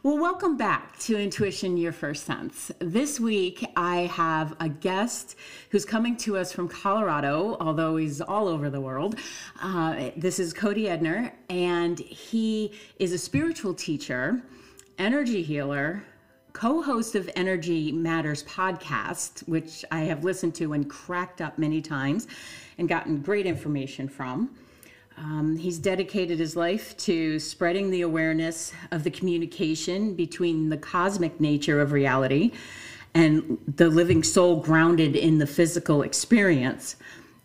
Well, welcome back to Intuition Your First Sense. This week, I have a guest who's coming to us from Colorado, although he's all over the world. Uh, this is Cody Edner, and he is a spiritual teacher, energy healer, co host of Energy Matters podcast, which I have listened to and cracked up many times and gotten great information from. Um, he's dedicated his life to spreading the awareness of the communication between the cosmic nature of reality and the living soul grounded in the physical experience.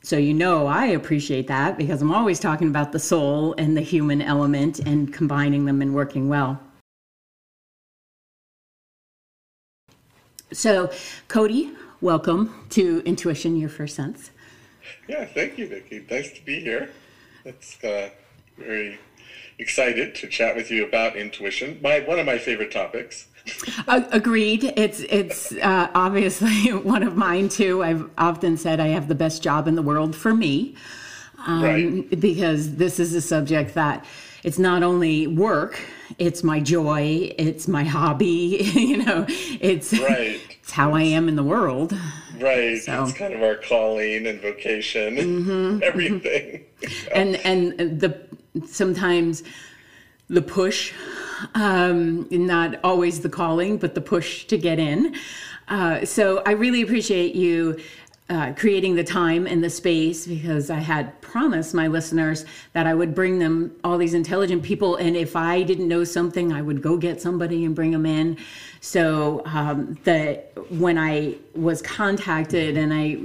So, you know, I appreciate that because I'm always talking about the soul and the human element and combining them and working well. So, Cody, welcome to Intuition Your First Sense. Yeah, thank you, Vicki. Nice to be here. It's uh, very excited to chat with you about intuition. My one of my favorite topics. agreed. It's it's uh, obviously one of mine too. I've often said I have the best job in the world for me, um, right. because this is a subject that it's not only work it's my joy it's my hobby you know it's right it's how i am in the world. Right. So. it's kind of our calling and vocation. Mm-hmm. everything. And and the sometimes the push um not always the calling but the push to get in. Uh, so i really appreciate you uh, creating the time and the space because I had promised my listeners that I would bring them all these intelligent people. And if I didn't know something, I would go get somebody and bring them in. So um, that when I was contacted and I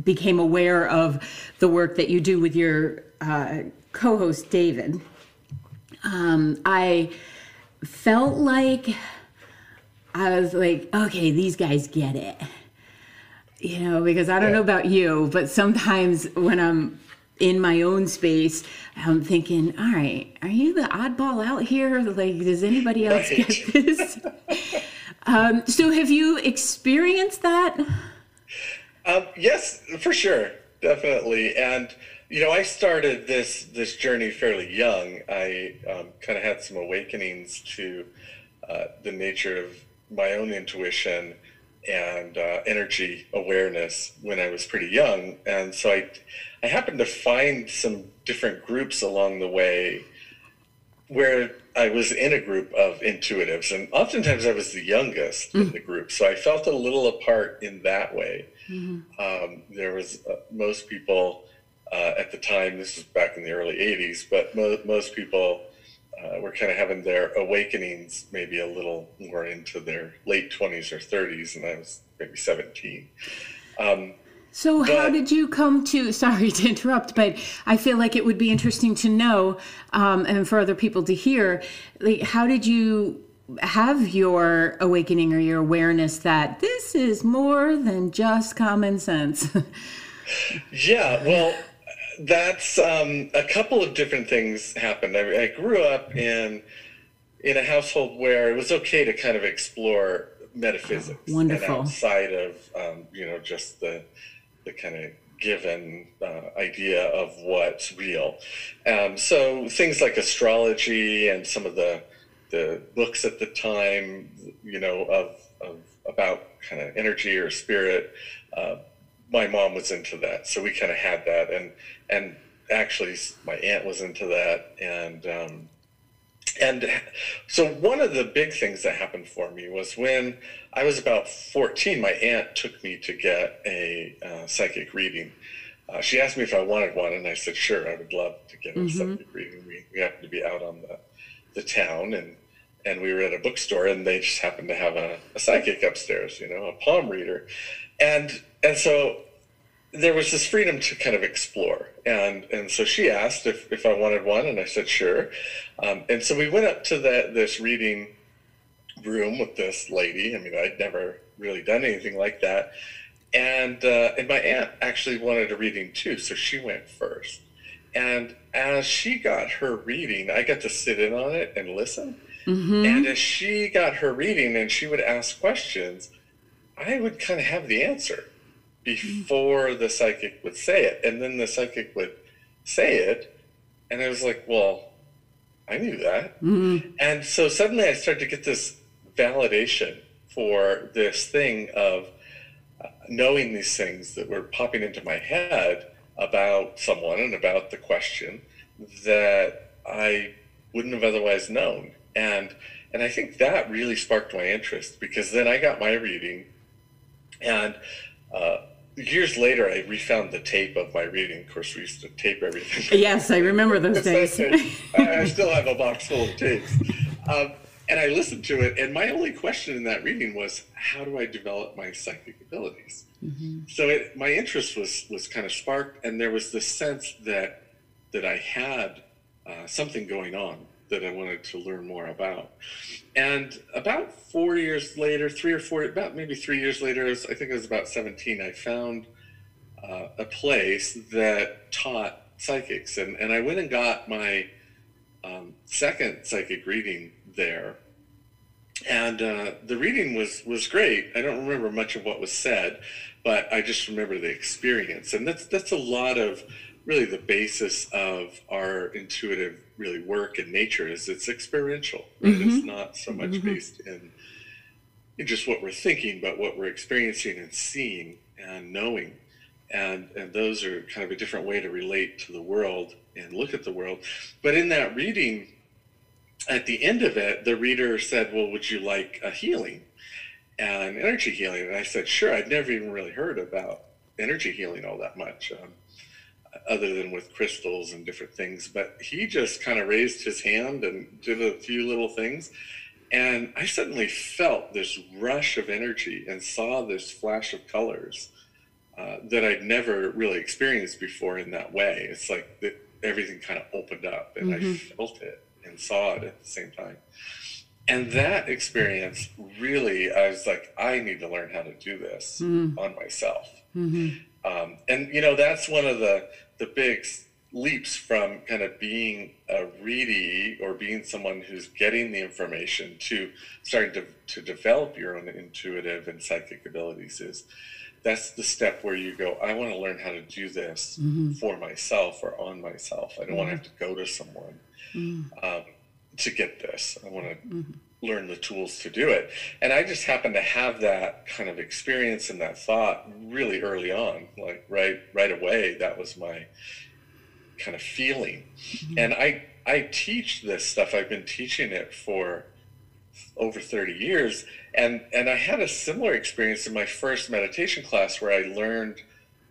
became aware of the work that you do with your uh, co host, David, um, I felt like I was like, okay, these guys get it you know, because I don't yeah. know about you, but sometimes when I'm in my own space, I'm thinking, all right, are you the oddball out here? Like, does anybody else right. get this? um, so, have you experienced that? Um, yes, for sure, definitely. And you know, I started this this journey fairly young. I um, kind of had some awakenings to uh, the nature of my own intuition and uh, energy awareness when I was pretty young. And so I, I happened to find some different groups along the way where I was in a group of intuitives. And oftentimes I was the youngest mm-hmm. in mm. the group. So I felt a little apart in that way. Mm-hmm. Um, there was uh, most people uh, at the time, this was back in the early 80s, but mo- most people uh, were kind of having their awakenings maybe a little more into their late 20s or 30s, and I was maybe 17. Um, so, but, how did you come to? Sorry to interrupt, but I feel like it would be interesting to know, um, and for other people to hear. Like, how did you have your awakening or your awareness that this is more than just common sense? yeah, well, that's um, a couple of different things happened. I, I, grew up in in a household where it was okay to kind of explore metaphysics oh, wonderful. and outside of um, you know just the the kind of given uh, idea of what's real. Um, so things like astrology and some of the the books at the time, you know, of, of about kind of energy or spirit. Uh, my mom was into that, so we kind of had that, and and actually my aunt was into that, and um, and so one of the big things that happened for me was when I was about fourteen. My aunt took me to get a uh, psychic reading. Uh, she asked me if I wanted one, and I said sure. I would love to get a mm-hmm. psychic reading. We we happened to be out on the the town, and and we were at a bookstore, and they just happened to have a, a psychic upstairs, you know, a palm reader, and and so there was this freedom to kind of explore. And and so she asked if, if I wanted one, and I said sure. Um, and so we went up to the, this reading room with this lady. I mean, I'd never really done anything like that. And uh, and my aunt actually wanted a reading too, so she went first. And as she got her reading, I got to sit in on it and listen. Mm-hmm. And as she got her reading and she would ask questions, I would kind of have the answer before the psychic would say it. And then the psychic would say it. And I was like, well, I knew that. Mm-hmm. And so suddenly I started to get this validation for this thing of uh, knowing these things that were popping into my head about someone and about the question that I wouldn't have otherwise known. And and I think that really sparked my interest because then I got my reading, and uh, years later I refound the tape of my reading. Of course, we used to tape everything. Yes, I remember those days. I still have a box full of tapes. Um, and I listened to it, and my only question in that reading was, "How do I develop my psychic abilities?" Mm-hmm. So it, my interest was was kind of sparked, and there was this sense that that I had uh, something going on that I wanted to learn more about. And about four years later, three or four, about maybe three years later, I think it was about 17, I found uh, a place that taught psychics. And, and I went and got my um, second psychic reading there. And uh, the reading was, was great. I don't remember much of what was said, but I just remember the experience. And that's, that's a lot of really the basis of our intuitive really work in nature is it's experiential right? Mm-hmm. it's not so much mm-hmm. based in in just what we're thinking but what we're experiencing and seeing and knowing. And and those are kind of a different way to relate to the world and look at the world. But in that reading at the end of it the reader said well would you like a healing? And energy healing. And i said sure i'd never even really heard about energy healing all that much. Um, other than with crystals and different things. But he just kind of raised his hand and did a few little things. And I suddenly felt this rush of energy and saw this flash of colors uh, that I'd never really experienced before in that way. It's like the, everything kind of opened up and mm-hmm. I felt it and saw it at the same time. And that experience really, I was like, I need to learn how to do this mm-hmm. on myself. Mm-hmm. Um, and you know that's one of the the big leaps from kind of being a ready or being someone who's getting the information to starting to, to develop your own intuitive and psychic abilities is that's the step where you go i want to learn how to do this mm-hmm. for myself or on myself i don't mm-hmm. want to have to go to someone mm-hmm. um, to get this i want to mm-hmm learn the tools to do it. And I just happened to have that kind of experience and that thought really early on, like right right away. That was my kind of feeling. Mm-hmm. And I I teach this stuff. I've been teaching it for over 30 years and and I had a similar experience in my first meditation class where I learned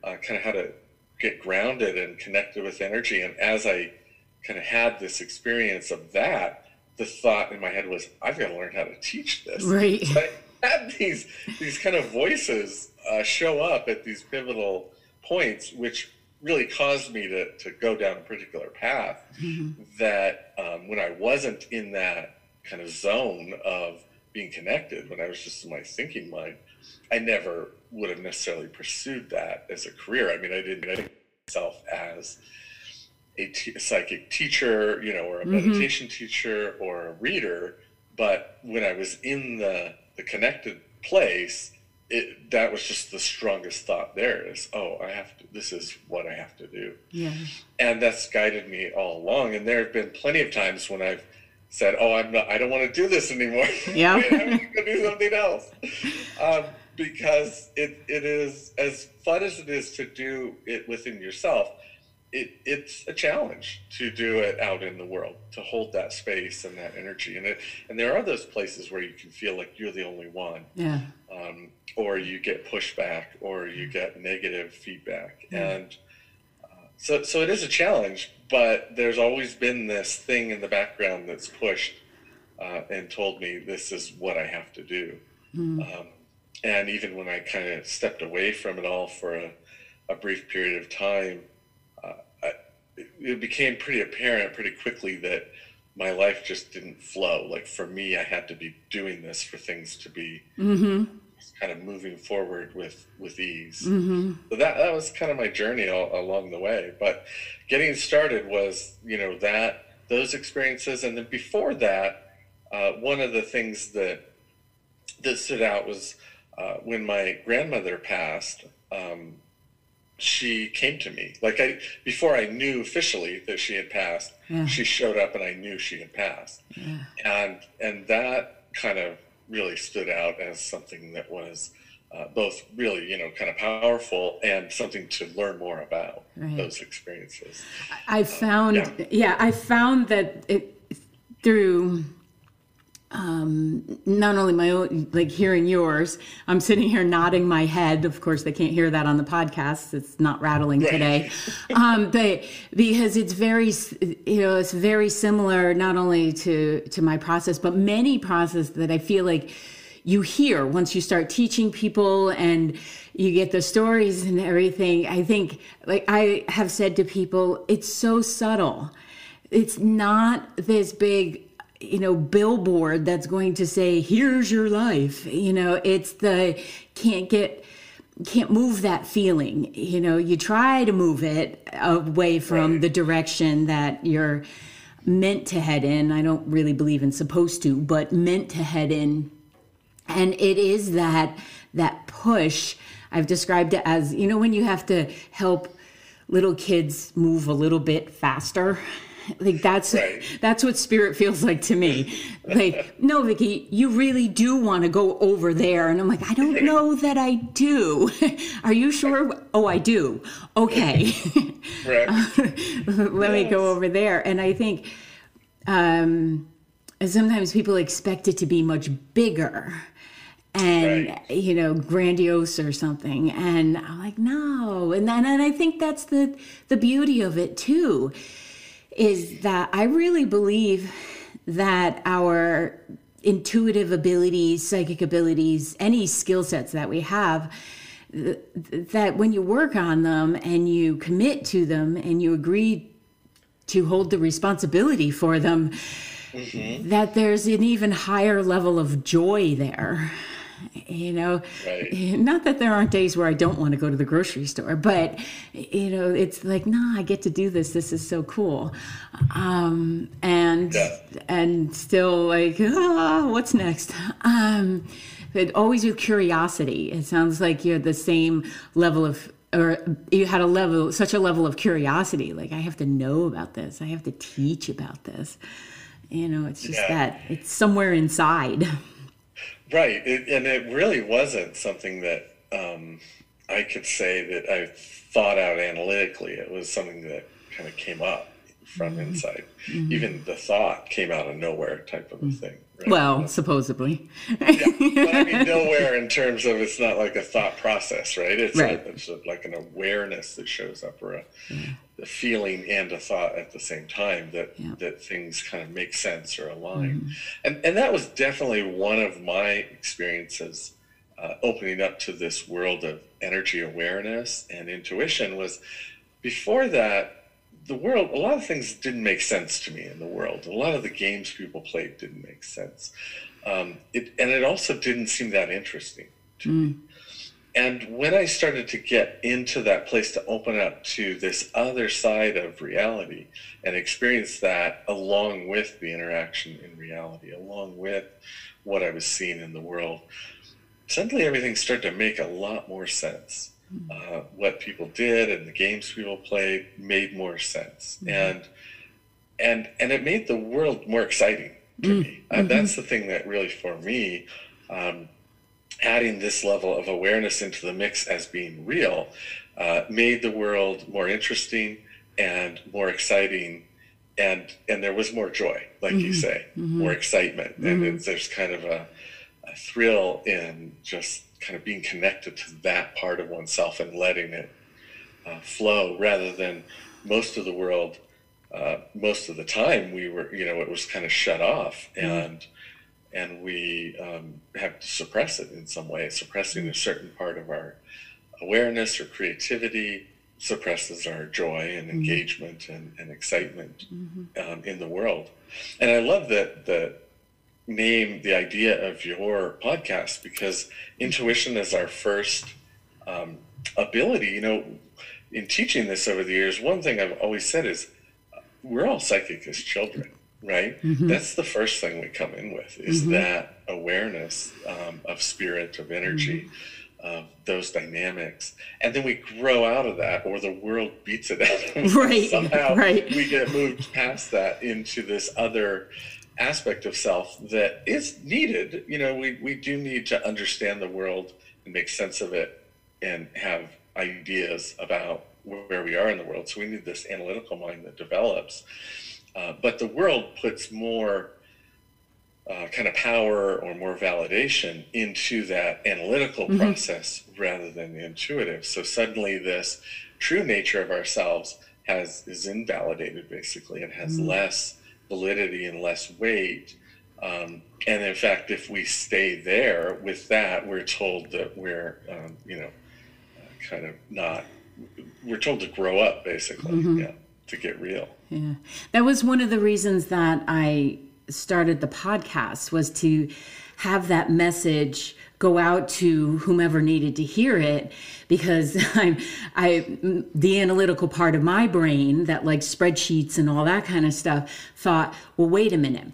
uh, kind of how to get grounded and connected with energy and as I kind of had this experience of that the thought in my head was, I've got to learn how to teach this. Right. So I had these these kind of voices uh, show up at these pivotal points, which really caused me to, to go down a particular path mm-hmm. that um, when I wasn't in that kind of zone of being connected, when I was just in my thinking mind, I never would have necessarily pursued that as a career. I mean, I didn't I think myself as a, t- a psychic teacher, you know, or a mm-hmm. meditation teacher or a reader. But when I was in the, the connected place, it, that was just the strongest thought there is, oh, I have to, this is what I have to do. Yeah. And that's guided me all along. And there have been plenty of times when I've said, oh, I'm not, I don't want to do this anymore. Yeah. I'm going to do something else. Um, because it, it is as fun as it is to do it within yourself it, it's a challenge to do it out in the world to hold that space and that energy. And it and there are those places where you can feel like you're the only one yeah. um, or you get pushback or you get negative feedback. Yeah. and uh, so so it is a challenge but there's always been this thing in the background that's pushed uh, and told me this is what I have to do. Mm. um, and even when I kind of stepped away from it all for a, a brief period of time it became pretty apparent pretty quickly that my life just didn't flow. Like for me, I had to be doing this for things to be mm-hmm. kind of moving forward with with ease. Mm-hmm. So that that was kind of my journey all, along the way. But getting started was, you know, that those experiences, and then before that, uh, one of the things that that stood out was uh, when my grandmother passed. Um, she came to me like I before I knew officially that she had passed. Yeah. She showed up, and I knew she had passed, yeah. and and that kind of really stood out as something that was uh, both really, you know, kind of powerful and something to learn more about right. those experiences. I found, uh, yeah. yeah. I found that it through um, not only my own, like hearing yours, I'm sitting here nodding my head. Of course, they can't hear that on the podcast. It's not rattling today. um, but because it's very, you know, it's very similar not only to, to my process, but many processes that I feel like you hear once you start teaching people and you get the stories and everything. I think, like I have said to people, it's so subtle. It's not this big, you know, billboard that's going to say, here's your life. You know, it's the can't get can't move that feeling. You know you try to move it away from right. the direction that you're meant to head in. I don't really believe in supposed to but meant to head in. And it is that that push. I've described it as you know when you have to help little kids move a little bit faster like that's right. that's what spirit feels like to me. Like no vicki you really do want to go over there. And i'm like i don't know that i do. Are you sure? Oh i do. Okay. Let yes. me go over there. And i think um sometimes people expect it to be much bigger and right. you know grandiose or something. And i'm like no. And then and i think that's the the beauty of it too is that i really believe that our intuitive abilities psychic abilities any skill sets that we have that when you work on them and you commit to them and you agree to hold the responsibility for them mm-hmm. that there's an even higher level of joy there you know right. not that there aren't days where i don't want to go to the grocery store but you know it's like nah i get to do this this is so cool um, and yeah. and still like ah, what's next um, but always with curiosity it sounds like you're the same level of or you had a level such a level of curiosity like i have to know about this i have to teach about this you know it's just yeah. that it's somewhere inside Right, it, and it really wasn't something that um, I could say that I thought out analytically. It was something that kind of came up from mm-hmm. inside. Mm-hmm. Even the thought came out of nowhere, type of a thing. Right? Well, supposedly. yeah, but I mean nowhere in terms of it's not like a thought process, right? It's, right. A, it's a, like an awareness that shows up, or a, yeah the feeling and a thought at the same time that yeah. that things kind of make sense or align mm-hmm. and and that was definitely one of my experiences uh, opening up to this world of energy awareness and intuition was before that the world a lot of things didn't make sense to me in the world a lot of the games people played didn't make sense um, it, and it also didn't seem that interesting to mm. me and when I started to get into that place to open up to this other side of reality and experience that along with the interaction in reality, along with what I was seeing in the world, suddenly everything started to make a lot more sense. Mm-hmm. Uh, what people did and the games people played made more sense, mm-hmm. and and and it made the world more exciting to mm-hmm. me. And that's the thing that really, for me, um, adding this level of awareness into the mix as being real uh, made the world more interesting and more exciting and and there was more joy like mm-hmm. you say mm-hmm. more excitement mm-hmm. and there's kind of a, a, thrill in just kind of being connected to that part of oneself and letting it uh, flow rather than most of the world uh, most of the time we were you know it was kind of shut off mm-hmm. and and we um, have to suppress it in some way. Suppressing a certain part of our awareness or creativity suppresses our joy and mm-hmm. engagement mm-hmm. and, and, excitement mm-hmm. um, in the world. And I love that the name, the idea of your podcast, because intuition is our first um, ability. You know, in teaching this over the years, one thing I've always said is we're all psychic as children right? Mm-hmm. That's the first thing we come in with is mm-hmm. that awareness um, of spirit, of energy. of those dynamics and then we grow out of that or the world beats it out right somehow right. we get moved past that into this other aspect of self that is needed you know we, we do need to understand the world and make sense of it and have ideas about where we are in the world so we need this analytical mind that develops uh, but the world puts more uh, kind of power or more validation into that analytical mm-hmm. process rather than the intuitive. So suddenly, this true nature of ourselves has is invalidated. Basically, and has mm-hmm. less validity and less weight. Um, and in fact, if we stay there with that, we're told that we're, um, you know, uh, kind of not. We're told to grow up, basically, mm-hmm. yeah, to get real. Yeah, that was one of the reasons that I started the podcast was to have that message go out to whomever needed to hear it because I'm I the analytical part of my brain that like spreadsheets and all that kind of stuff thought, well wait a minute.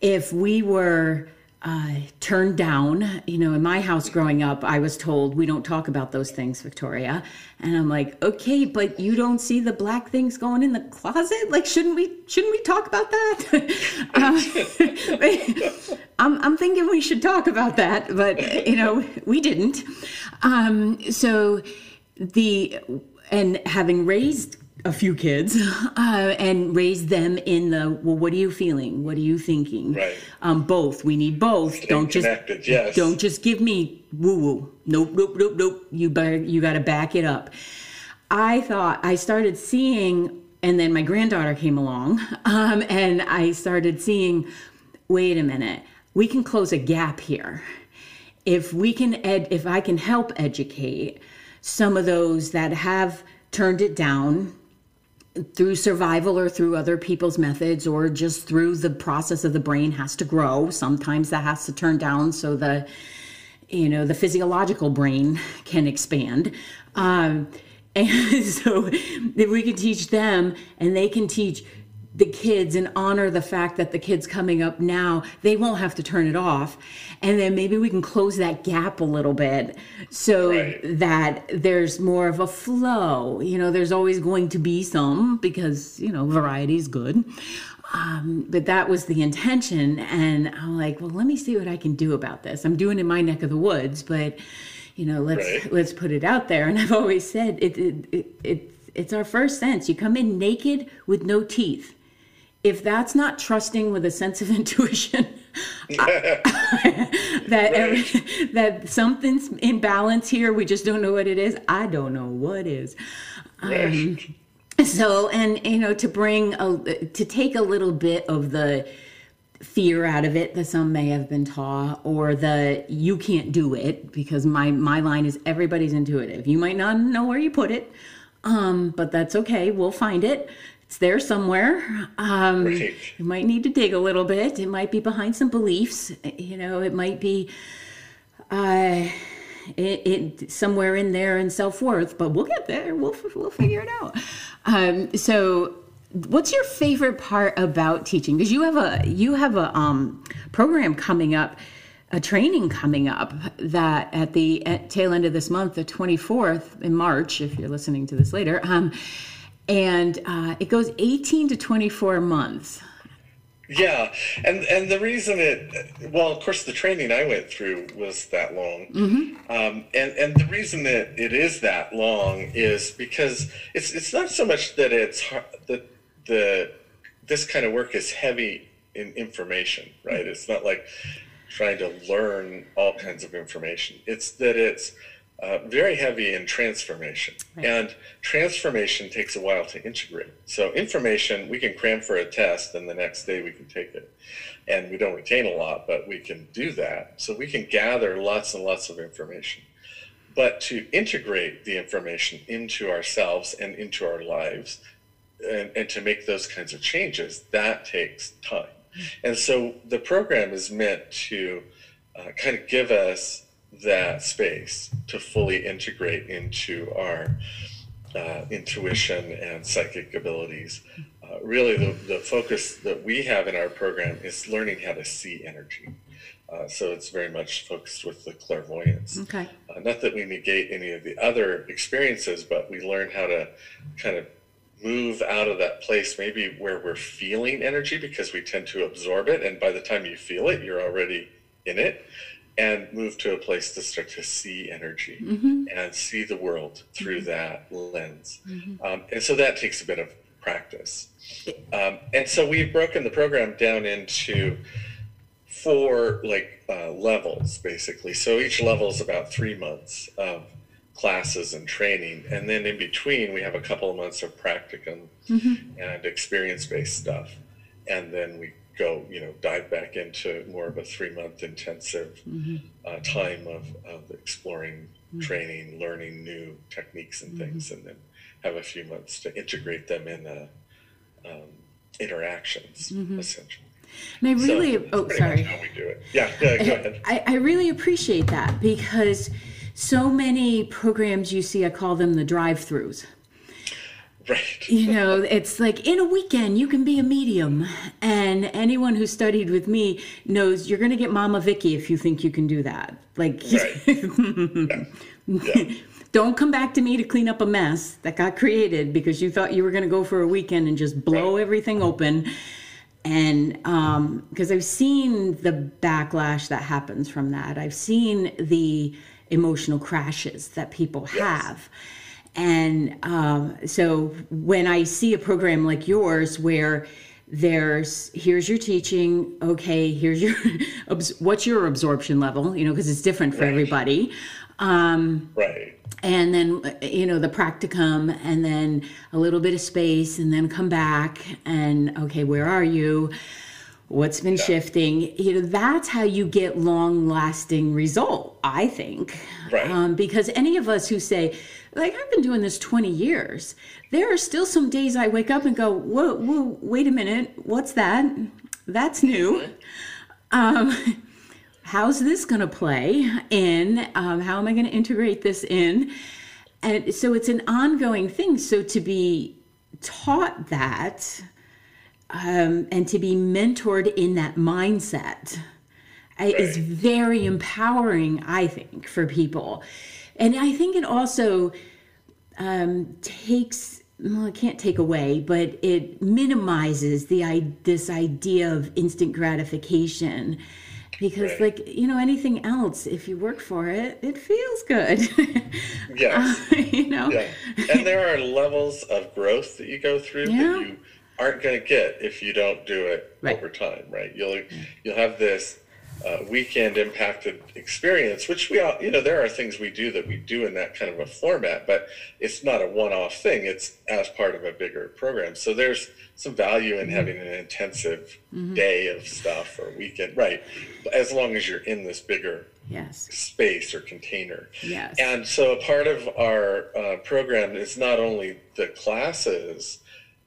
If we were uh, turned down. You know, in my house growing up, I was told we don't talk about those things, Victoria. And I'm like, okay, but you don't see the black things going in the closet? Like, shouldn't we? Shouldn't we talk about that? uh, I'm, I'm thinking we should talk about that, but you know, we didn't. Um, so the and having raised a few kids uh, and raise them in the well what are you feeling? What are you thinking? Right. Um, both. We need both. Staying don't just yes. don't just give me woo woo nope nope nope nope. You better you got to back it up. I thought i started seeing and then my granddaughter came along um, and i started seeing wait a minute we can close a gap here. If we can ed if i can help educate some of those that have turned it down through survival or through other people's methods or just through the process of the brain has to grow. Sometimes that has to turn down so the you know the physiological brain can expand. Um, and so if we can teach them and they can teach the kids and honor the fact that the kids coming up now they won't have to turn it off. And then maybe we can close that gap a little bit so right. that there's more of a flow. You know there's always going to be some because you know variety is good. Um, but that was the intention. And i'm like well let me see what i can do about this. I'm doing it in my neck of the woods but you know let's right. let's put it out there. And i've always said it, it, it, it it's our first sense. You come in naked with no teeth if that's not trusting with a sense of intuition that right. every, that something's in balance here we just don't know what it is i don't know what is right. um, so and you know to bring a to take a little bit of the fear out of it that some may have been taught or the you can't do it because my my line is everybody's intuitive you might not know where you put it um, but that's okay we'll find it it's there somewhere. Um, right. You might need to dig a little bit. It might be behind some beliefs. You know, it might be uh, it, it somewhere in there in self worth. But we'll get there. We'll we'll figure it out. Um, so, what's your favorite part about teaching? Because you have a you have a um, program coming up a training coming up that at the at tail end of this month, the 24th in March, if you're listening to this later, um, and uh, it goes 18 to 24 months. Yeah, and and the reason it well, of course, the training I went through was that long, mm-hmm. um, and and the reason that it is that long is because it's it's not so much that it's that the this kind of work is heavy in information, right? It's not like trying to learn all kinds of information. It's that it's uh, very heavy in transformation. Right. And transformation takes a while to integrate. So, information we can cram for a test, and the next day we can take it. And we don't retain a lot, but we can do that. So, we can gather lots and lots of information. But to integrate the information into ourselves and into our lives, and, and to make those kinds of changes, that takes time. Mm-hmm. And so, the program is meant to uh, kind of give us that space to fully integrate into our uh, intuition and psychic abilities. Uh, really, the, the focus that we have in our program is learning how to see energy. Uh, so it's very much focused with the clairvoyance. Okay. Uh, not that we negate any of the other experiences, but we learn how to kind of move out of that place, maybe where we're feeling energy because we tend to absorb it. And by the time you feel it, you're already in it. And move to a place to start to see energy and see the world through that lens. Um, and so that takes a bit of practice. Um, and so we've broken the program down into four like uh, levels basically. So each level is about three months of classes and training, and then in between we have a couple of months of practicum and experience-based stuff, and then we go you know dive back into more of a three-month intensive uh, time of, of exploring, training, learning new techniques and things, and then have a few months to integrate them in uh, um, interactions essentially. And I really, So, oh, sorry. How we do it. Yeah, yeah go ahead. I, I really appreciate that because so many programs you see, I call them the drive throughs. Right. You know, it's like in a weekend you can be a medium. And anyone who studied with me knows you're going to get Mama Vicky if you think you can do that. Like, Yeah. don't come back to me to clean up a mess that got created because you thought you were going to go for a weekend and just blow Right. everything open. And um, because I've seen the backlash that happens from that, I've seen the emotional crashes that people have. And um, so when I see a program like yours where there's here's your teaching okay here's your what's your absorption level you know because it's different for Right. everybody um, Right. and then you know the practicum and then a little bit of space and then come back and okay where are you what's been shifting you know that's how you get long lasting result i think Right. um, because any of us who say like i've been doing this 20 years. There are still some days i wake up and go whoa whoa wait a minute what's that? That's new. Um, how's this going to play in? Um, how am i going to integrate this in? And so it's an ongoing thing. So to be taught that um, and to be mentored in that mindset is very empowering i think for people and i think it also um, takes well, it can't take away, but it minimizes the i- this idea of instant gratification, because Right. like you know anything else, if you work for it, it feels good. Yes. you know. Yeah. And there are levels of growth that you go through Yeah. that you aren't going to get if you don't do it Right. over time, right? You'll you'll have this uh, weekend impacted experience, which we all, you know, there are things we do that we do in that kind of a format, but it's not a one-off thing. It's as part of a bigger program. So there's some value Mm-hmm. in having an intensive day of stuff or weekend, right? As long as you're in this bigger Yes. space or container. Yes. And so a part of our uh, program is not only the classes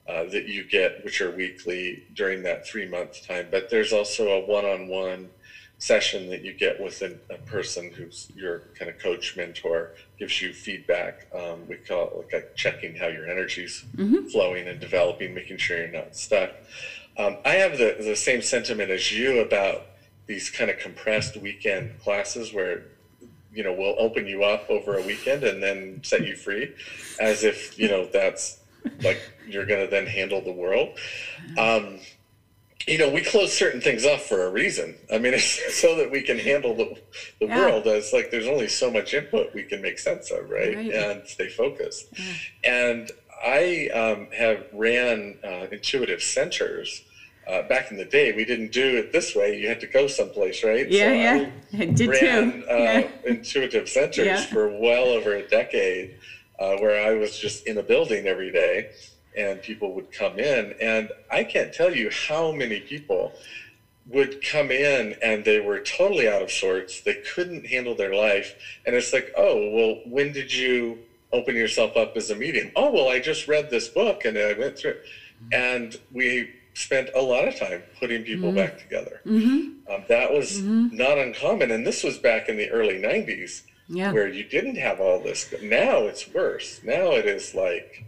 uh, that you get, which are weekly during that three month time, but there's also a one on one session that you get with an, a person who's your kind of coach mentor gives you feedback um, we call it like a checking how your energy's flowing and developing making sure you're not stuck. Um, i have the, the same sentiment as you about these kind of compressed weekend classes where you know we'll open you up over a weekend and then set you free as if you know that's like you're going to then handle the world. Um, you know we close certain things off for a reason i mean it's so that we can handle the, the Yeah. world as like there's only so much input we can make sense of right, Right. and stay focused and i um, have ran uh, intuitive centers uh, back in the day we didn't do it this way you had to go someplace right Yeah, So yeah. I I did ran too. uh, intuitive centers Yeah. for well over a decade uh, where I was just in a building every day and people would come in. And I can't tell you how many people would come in and they were totally out of sorts. They couldn't handle their life. And it's like, oh, well, when did you open yourself up as a medium? Oh, well, I just read this book and I went through it. And we spent a lot of time putting people back together. Mm-hmm. Um, that was not uncommon. And this was back in the early 90s Yeah. where you didn't have all this. But now it's worse. Now it is like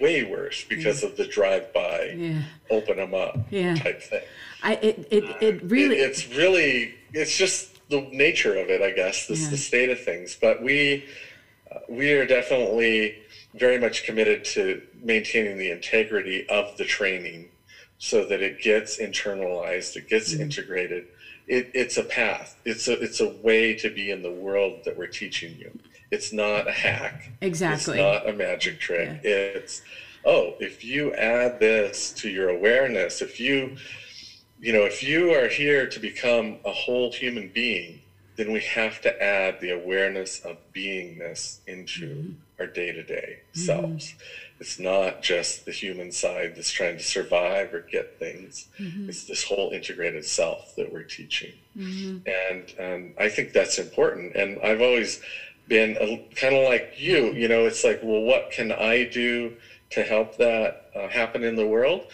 way worse because of the drive by, Yeah. open them up Yeah. type thing. I it it, it It- really it's really it's just the nature of it, I guess. This yeah. the state of things. But we uh, we are definitely very much committed to maintaining the integrity of the training so that it gets internalized, it gets mm-hmm. integrated. It, it's a path. It's a it's a way to be in the world that we're teaching you. It's not a hack. Exactly. It's not a magic trick. Yeah. It's oh, if you add this to your awareness, if you you know, if you are here to become a whole human being, then we have to add the awareness of beingness into mm-hmm. our day-to-day mm-hmm. selves. It's not just the human side that's trying to survive or get things. Mm-hmm. It's this whole integrated self that we're teaching. Mm-hmm. And, and I think that's important. And I've always been kind of like you, you know, it's like, well, what can I do to help that uh, happen in the world?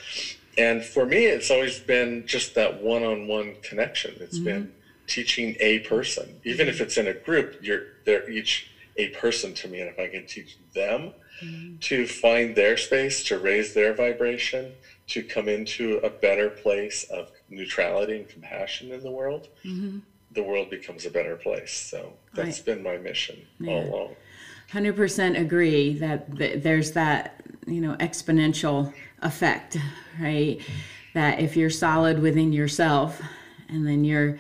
And for me, it's always been just that one-on-one connection. It's mm-hmm. been teaching a person, even if it's in a group. You're they're each a person to me, and if I can teach them mm-hmm. to find their space, to raise their vibration, to come into a better place of neutrality and compassion in the world, mm-hmm. The world becomes a better place. So that's right. been my mission yeah. all along. Hundred percent agree that th- there's that you know exponential effect, right? That if you're solid within yourself, and then you're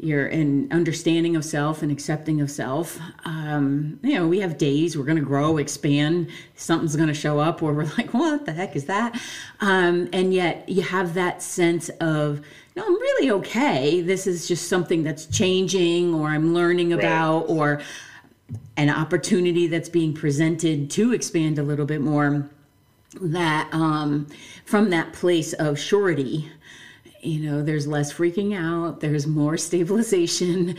you're an understanding of self and accepting of self. Um, you know, we have days we're going to grow, expand. Something's going to show up where we're like, "What the heck is that?" Um, and yet, you have that sense of, "No, I'm really okay. This is just something that's changing, or I'm learning about, right. or an opportunity that's being presented to expand a little bit more." that um, from that place of surety, you know, there's less freaking out, there's more stabilization.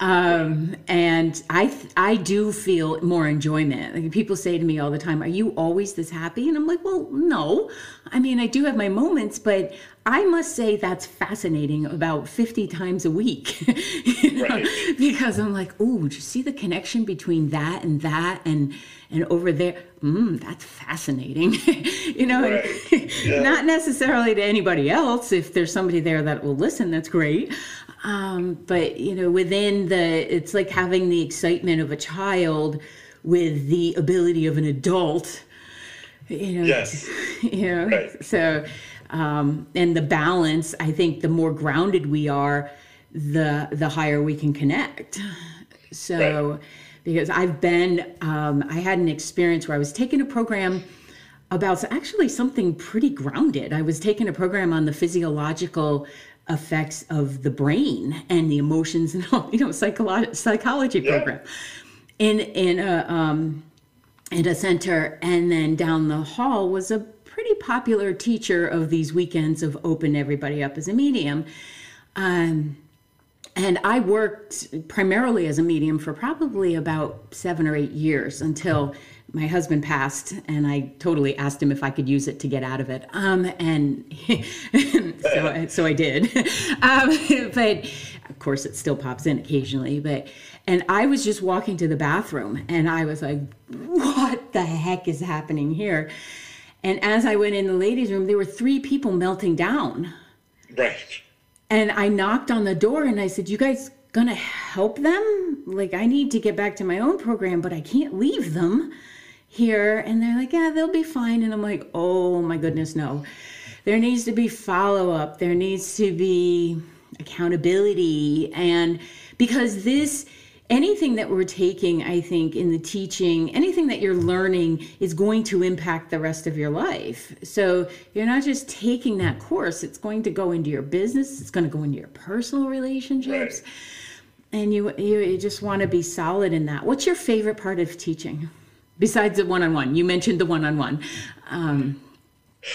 Um, and I, I do feel more enjoyment. Like people say to me all the time, "Are you always this happy?" And I'm like, "Well, no. I mean, I do have my moments, but I must say that's fascinating about 50 times a week. you know? right. Because I'm like, oh, did you see the connection between that and that and and over there? Mm, that's fascinating. you know, right. yeah. not necessarily to anybody else. If there's somebody there that will listen, that's great. Um, but you know, within the, it's like having the excitement of a child with the ability of an adult. You know, yes. You know, right. so um, and the balance i think the more grounded we are the the higher we can connect so right. because i've been um, i had an experience where i was taking a program about actually something pretty grounded i was taking a program on the physiological effects of the brain and the emotions and all you know psycholo- psychology yeah. program in in a um in a center and then down the hall was a pretty popular teacher of these weekends of open everybody up as a medium. Um, and I worked primarily as a medium for probably about seven or eight years until my husband passed, and I totally asked him if I could use it to get out of it. Um, and so, so I did. Um, but of course, it still pops in occasionally. But and I was just walking to the bathroom, and I was like, "What the heck is happening here?" And as I went in the ladies' room, there were three people melting down. Right. And I knocked on the door and I said, You guys gonna help them? Like, I need to get back to my own program, but I can't leave them here. And they're like, Yeah, they'll be fine. And I'm like, Oh my goodness, no. There needs to be follow up, there needs to be accountability. And because this, anything that we're taking, I think, in the teaching, anything that you're learning is going to impact the rest of your life. So you're not just taking that course, it's going to go into your business, it's going to go into your personal relationships. Right. And you, you, you just want to be solid in that. What's your favorite part of teaching? Besides the one on one, you mentioned the one on one.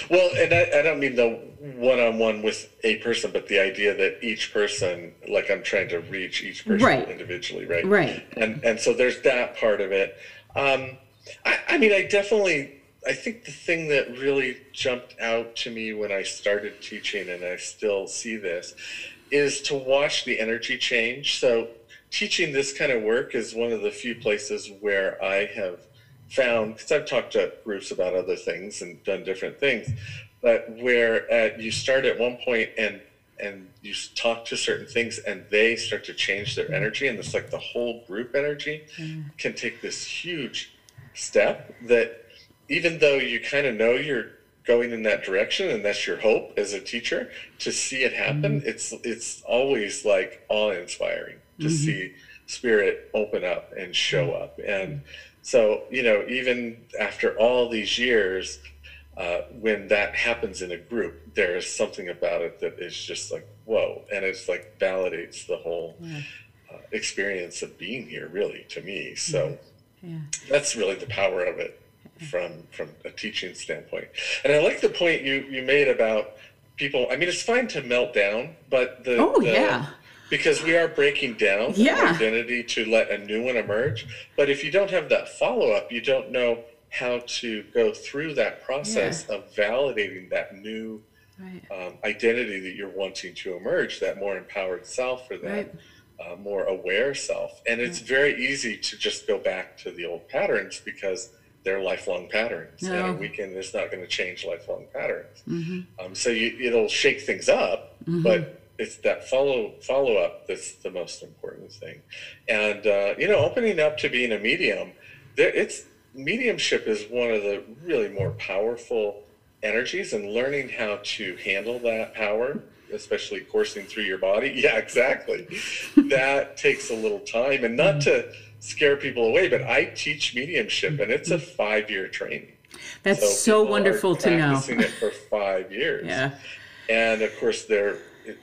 Well, and I, I don't mean the one on one with a person, but the idea that each person, like I'm trying to reach each person right. individually, right? Right. And and so there's that part of it. Um, I, I mean, I definitely, I think the thing that really jumped out to me when I started teaching, and I still see this, is to watch the energy change. So teaching this kind of work is one of the few places where I have found because I've talked to groups about other things and done different things, but where uh, you start at one point and and you talk to certain things and they start to change their energy and it's like the whole group energy can take this huge step that even though you kind of know you're going in that direction and that's your hope as a teacher to see it happen mm-hmm. it's it's always like awe-inspiring to mm-hmm. see spirit open up and show up and so you know even after all these years uh, when that happens in a group, there is something about it that is just like whoa, and it's like validates the whole yeah. uh, experience of being here, really, to me. So yeah. that's really the power of it from from a teaching standpoint. And I like the point you you made about people. I mean, it's fine to melt down, but the oh the, yeah. Because we are breaking down yeah. identity to let a new one emerge. But if you don't have that follow up, you don't know how to go through that process yeah. of validating that new right. um, identity that you're wanting to emerge, that more empowered self or that right. uh, more aware self. And it's right. very easy to just go back to the old patterns because they're lifelong patterns, no. and a weekend is not going to change lifelong patterns. Mm-hmm. Um, so you, it'll shake things up, mm-hmm. but it's that follow follow up that's the most important thing. And uh, you know, opening up to being a medium, there, it's mediumship is one of the really more powerful energies and learning how to handle that power especially coursing through your body yeah exactly that takes a little time. And not to scare people away but i teach mediumship and it's a five year training. That's so, so wonderful to know. practicing it for five years. Yeah. And of course they're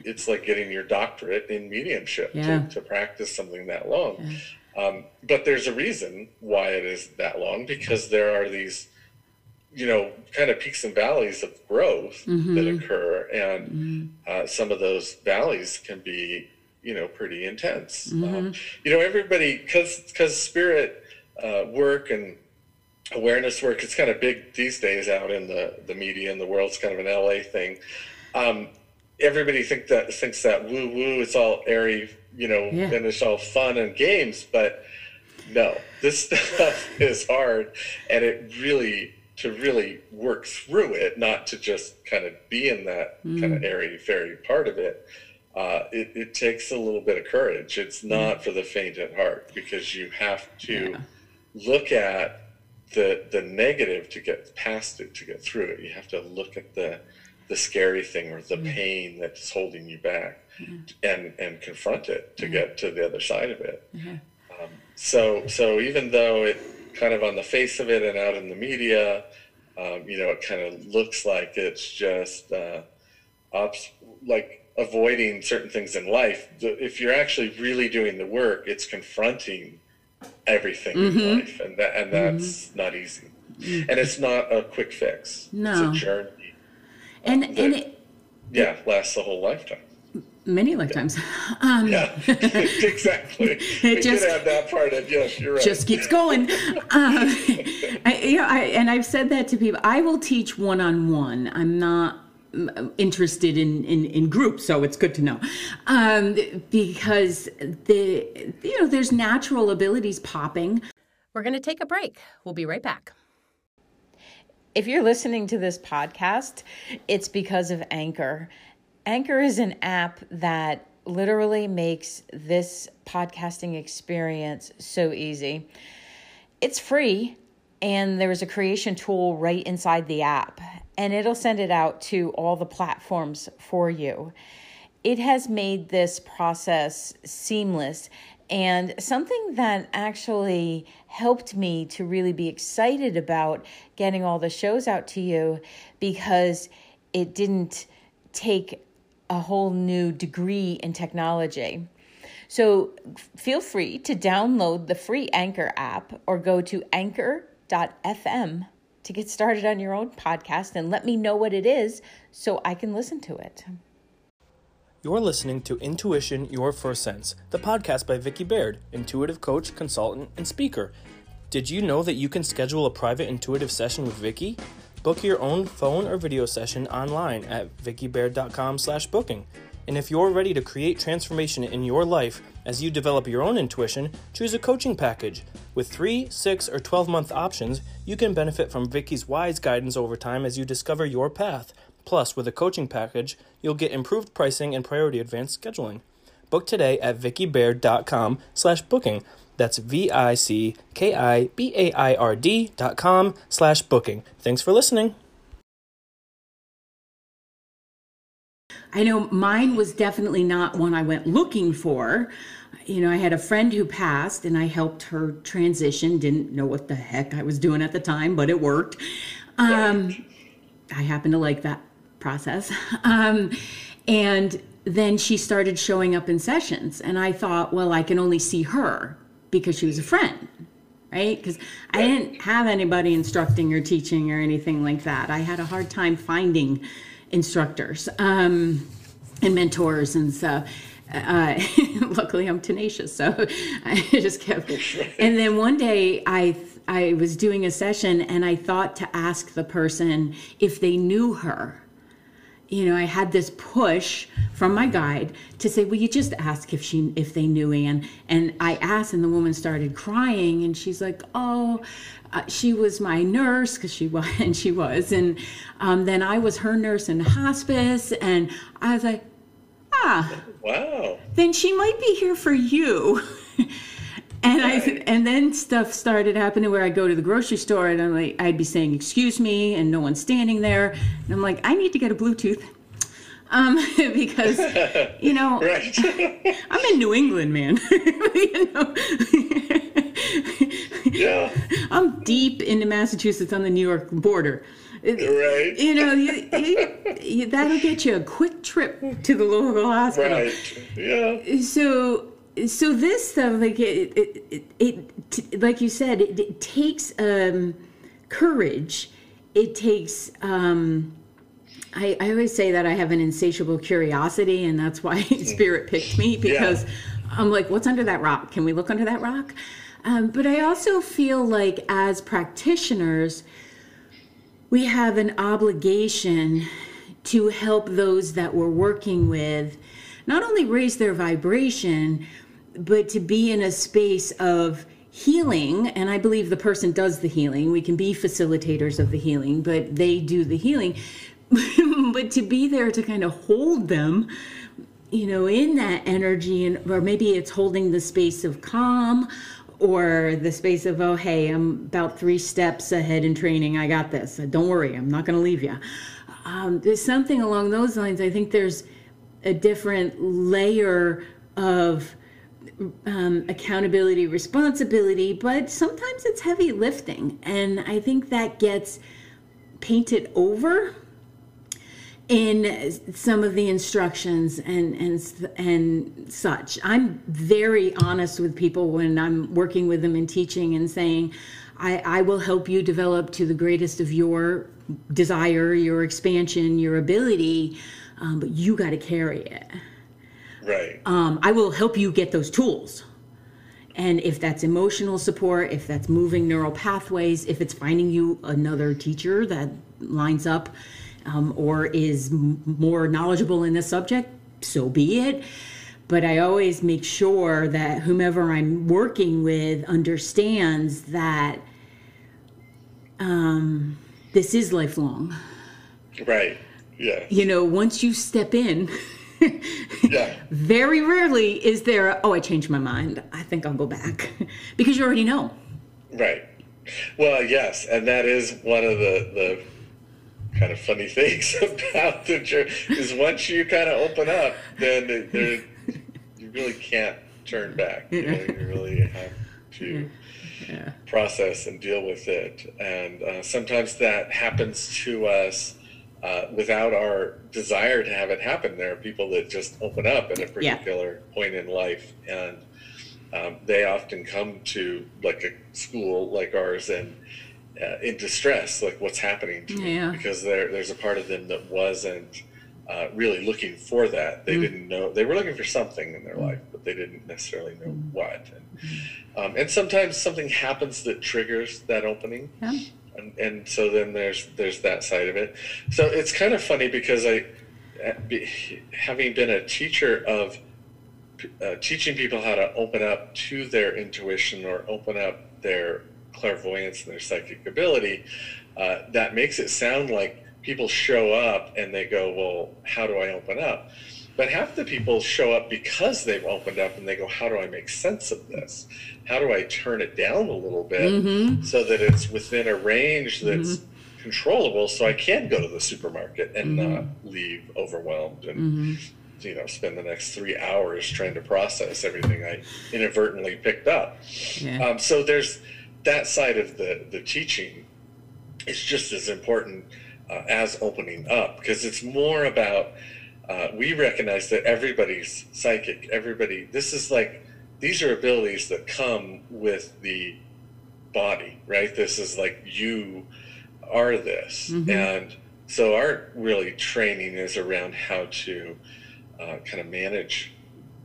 it's like getting your doctorate in mediumship yeah. to, to practice something that long yeah. Um, but there's a reason why it is that long because there are these, you know, kind of peaks and valleys of growth mm-hmm. that occur, and mm-hmm. uh, some of those valleys can be, you know, pretty intense. Mm-hmm. Um, you know, everybody because because spirit uh, work and awareness work it's kind of big these days out in the the media and the world. It's kind of an LA thing. Um, everybody think that thinks that woo woo. It's all airy you know, yeah. and it's all fun and games, but no, this stuff is hard, and it really to really work through it, not to just kind of be in that mm. kind of airy fairy part of it. Uh, it, it, takes a little bit of courage. It's not for the faint at heart because you have to yeah. look at the the negative to get past it, to get through it. You have to look at the the scary thing or the mm. pain that's holding you back mm-hmm. and and confront it to mm-hmm. get to the other side of it. Um, so so even though it kind of on the face of it and out in the media, um, you know, it kind of looks like it's just uh, ups, like avoiding certain things in life. If you're actually really doing the work, it's confronting everything mm-hmm. in life, and that and that's mm-hmm. not easy. Mm-hmm. And it's not a quick fix. No. It's a journey. And that, and it, yeah, lasts the whole lifetime many lifetimes. Um, yeah, exactly. It we just add that part of Yes, you're right. Just keeps going. um, I, you know, I, and I've said that to people. I will teach one on one. I'm not interested in, in, in groups, so it's good to know. Um, because the you know there's natural abilities popping. We're going to take a break. We'll be right back. If you're listening to this podcast, it's because of Anchor. Anchor is an app that literally makes this podcasting experience so easy. It's free, and there's a creation tool right inside the app, and it'll send it out to all the platforms for you. It has made this process seamless and something that actually helped me to really be excited about getting all the shows out to you because it didn't take a whole new degree in technology. So feel free to download the free Anchor app or go to anchor.fm to get started on your own podcast and let me know what it is so I can listen to it. You're listening to Intuition Your First Sense, the podcast by Vicki Baird, intuitive coach, consultant, and speaker. Did you know that you can schedule a private intuitive session with Vicki? Book your own phone or video session online at vickibaird.com/booking. And if you're ready to create transformation in your life as you develop your own intuition, choose a coaching package. With 3, 6, or 12 month options, you can benefit from Vicki's wise guidance over time as you discover your path. Plus, with a coaching package, you'll get improved pricing and priority advanced scheduling. Book today at vickibaird.com slash booking. That's V-I-C-K-I-B-A-I-R-D dot com slash booking. Thanks for listening. I know mine was definitely not one I went looking for. You know, I had a friend who passed and I helped her transition. Didn't know what the heck I was doing at the time, but it worked. Um, I happen to like that process. Um, and then she started showing up in sessions, and I thought, well, I can only see her because she was a friend, right? Because I didn't have anybody instructing or teaching or anything like that. I had a hard time finding instructors um, and mentors and stuff. Uh, luckily, I'm tenacious, so I just kept. And then one day, I I was doing a session, and I thought to ask the person if they knew her. You know, I had this push from my guide to say, "Will you just ask if she if they knew Anne?" And I asked, and the woman started crying, and she's like, "Oh." Uh, she was my nurse because she was, and she was, and um, then I was her nurse in hospice, and I was like, ah, Wow. then she might be here for you. and I and then stuff started happening where I'd go to the grocery store and I'm like I'd be saying excuse me and no one's standing there and I'm like I need to get a Bluetooth. Um, because you know I'm in New England, man. you know? yeah. I'm deep into Massachusetts on the New York border. Right. You know, you, you, you, that'll get you a quick trip to the local hospital. Right. Yeah. so so this though, like it it, it, it t- like you said it, it takes um courage it takes um I, I always say that I have an insatiable curiosity, and that's why Spirit picked me because I'm like, what's under that rock? Can we look under that rock? Um, but I also feel like as practitioners, we have an obligation to help those that we're working with not only raise their vibration, but to be in a space of healing. And I believe the person does the healing. We can be facilitators of the healing, but they do the healing. but to be there to kind of hold them you know in that energy and or maybe it's holding the space of calm or the space of oh hey i'm about three steps ahead in training i got this don't worry i'm not going to leave you um, there's something along those lines i think there's a different layer of um, accountability responsibility but sometimes it's heavy lifting and i think that gets painted over in some of the instructions and and and such. I'm very honest with people when I'm working with them and teaching and saying, I, I will help you develop to the greatest of your desire, your expansion, your ability, um, but you got to carry it. Right. Um, I will help you get those tools. And if that's emotional support, if that's moving neural pathways, if it's finding you another teacher that lines up um, or is m- more knowledgeable in this subject, so be it. But I always make sure that whomever I'm working with understands that um, this is lifelong. Right. Yeah. You know, once you step in, Yeah. very rarely is there, a, oh, I changed my mind. I think I'll go back. because you already know. Right. Well, yes, and that is one of the the kind of funny things about the journey is once you kind of open up, then there, you really can't turn back. You, know, you really have to process and deal with it, and uh, sometimes that happens to us. Uh, without our desire to have it happen, there are people that just open up at a Yeah. particular point in life, and um, they often come to like a school like ours and uh, in distress, like what's happening to me, Yeah. because there there's a part of them that wasn't uh, really looking for that. Mm. They didn't know they were looking for something in their life, but they didn't necessarily know Mm. what. And, um, and sometimes something happens that triggers that opening, Yeah. And, and so then there's there's that side of it. So it's kind of funny because I, having been a teacher of uh, teaching people how to open up to their intuition or open up their clairvoyance and their psychic ability, uh, that makes it sound like people show up and they go, well, how do I open up? But half the people show up because they've opened up and they go, how do I make sense of this? How do I turn it down a little bit Mm-hmm. so that it's within a range that's controllable so I can go to the supermarket and Mm-hmm. not leave overwhelmed and you know spend the next three hours trying to process everything I inadvertently picked up. Yeah. Um, so there's that side of the the teaching is just as important uh, as opening up because it's more about uh, we recognize that everybody's psychic. Everybody, this is like these are abilities that come with the body, right? This is like you are this, and so our really training is around how to uh, kind of manage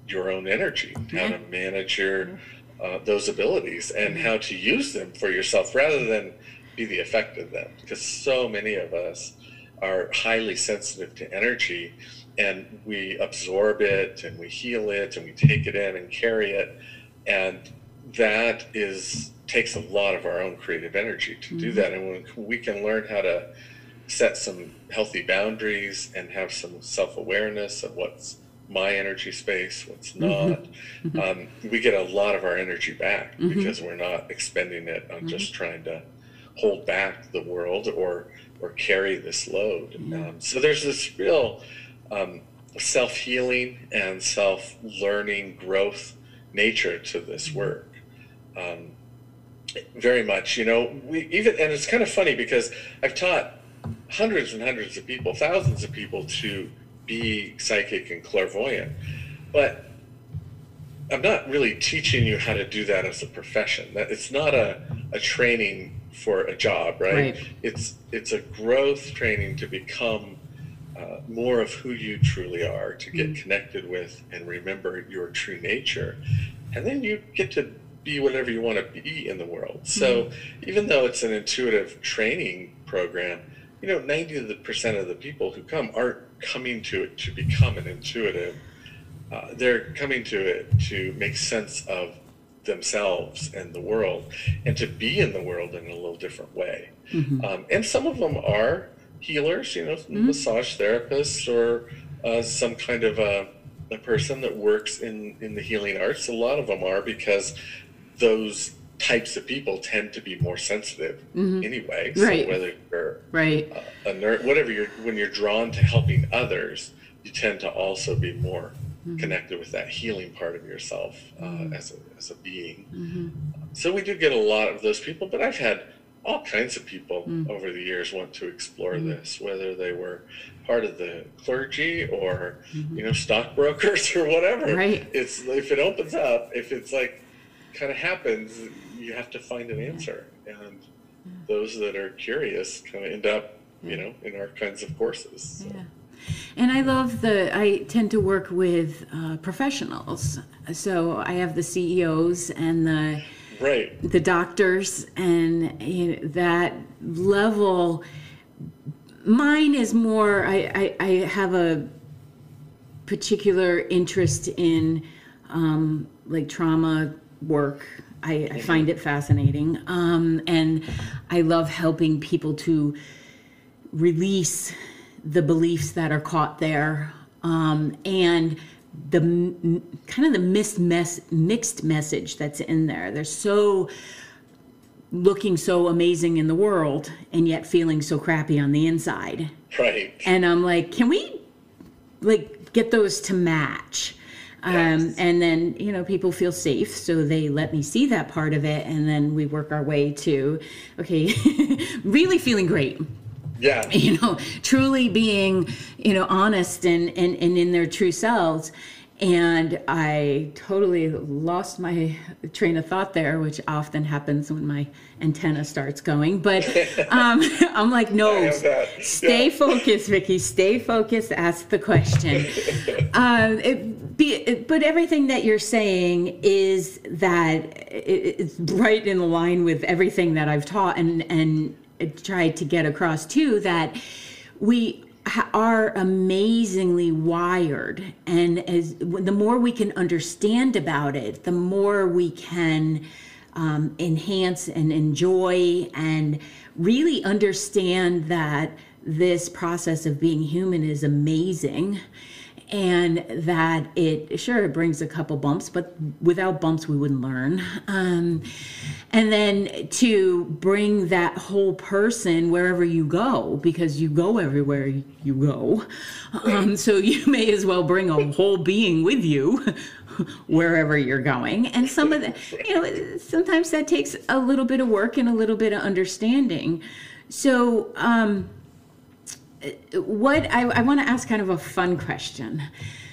your own energy, how to manage your uh, those abilities, and how to use them for yourself rather than be the effect of them. Because so many of us are highly sensitive to energy, and we absorb it, and we heal it, and we take it in and carry it, and that is takes a lot of our own creative energy to do mm-hmm. that. And when we can learn how to set some healthy boundaries and have some self awareness of what's my energy space, what's mm-hmm. not, mm-hmm. um, we get a lot of our energy back because we're not expending it on just trying to hold back the world or or carry this load. Um, so there's this real um, self healing and self learning growth nature to this work. Um, very much, you know, we even, and it's kind of funny because I've taught hundreds and hundreds of people, thousands of people to be psychic and clairvoyant, but I'm not really teaching you how to do that as a profession. That it's not a, a training for a job, right? Right. It's it's a growth training to become uh, more of who you truly are, to get connected with and remember your true nature, and then you get to be whatever you want to be in the world. So even though it's an intuitive training program, you know, 90% of the people who come aren't coming to it to become an intuitive. Uh, they're coming to it to make sense of themselves and the world and to be in the world in a little different way. Um, and some of them are healers, you know, mm-hmm. massage therapists or uh, some kind of a, a person that works in, in the healing arts. A lot of them are because those types of people tend to be more sensitive mm-hmm. anyway. So Right. whether you're Right. Uh, a nerd, whatever you're, when you're drawn to helping others, you tend to also be more mm-hmm. connected with that healing part of yourself uh, as, a, as a being. So we do get a lot of those people, but I've had all kinds of people hmm. over the years want to explore hmm. this, whether they were part of the clergy or mm-hmm. you know stockbrokers or whatever. Right. It's if it opens up, if it's like kind of happens, you have to find an answer, and those that are curious kind of end up, you know, in our kinds of courses. So. Yeah. And I love the, I tend to work with uh, professionals. So I have the CEOs and the, Right. the doctors and you know, that level. Mine is more, I, I, I have a particular interest in um, like trauma work. I, I find it fascinating. Um, and I love helping people to release the beliefs that are caught there um, and the kind of the mixed, mess, mixed message that's in there. They're so looking so amazing in the world and yet feeling so crappy on the inside. Right. And I'm like, can we like get those to match? Um, and then you know people feel safe so they let me see that part of it and then we work our way to okay really feeling great Yeah. you know truly being you know honest and and, and in their true selves. And i totally lost my train of thought there which often happens when my antenna starts going. But um, i'm like no stay Yeah. focused vicki stay focused. Ask the question. Uh, it, be, it, but everything that you're saying is that it, it's right in line with everything that I've taught and and tried to get across too that we are amazingly wired. And as the more we can understand about it the more we can um, enhance and enjoy and really understand that this process of being human is amazing and that it sure it brings a couple bumps but without bumps we wouldn't learn. Um, and then to bring that whole person wherever you go because you go everywhere you go um, so you may as well bring a whole being with you wherever you're going. And some of the you know sometimes that takes a little bit of work and a little bit of understanding. So um, what I, I want to ask kind of a fun question.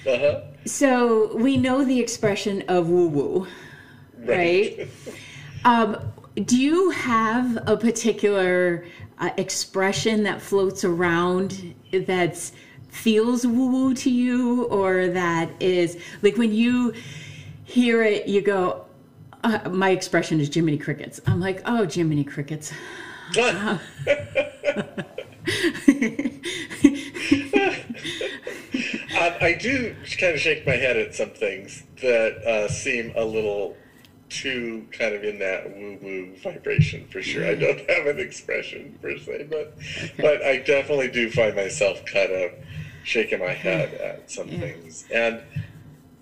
Uh-huh. So we know the expression of woo woo, right? right? um, do you have a particular uh, expression that floats around that feels woo woo to you, or that is like when you hear it, you go, uh, my expression is Jiminy Crickets. I'm like, oh, Jiminy Crickets. I do kind of shake my head at some things that uh, seem a little too kind of in that woo woo vibration for sure. I don't have an expression per se, but but I definitely do find myself kind of shaking my head at some yeah. things, and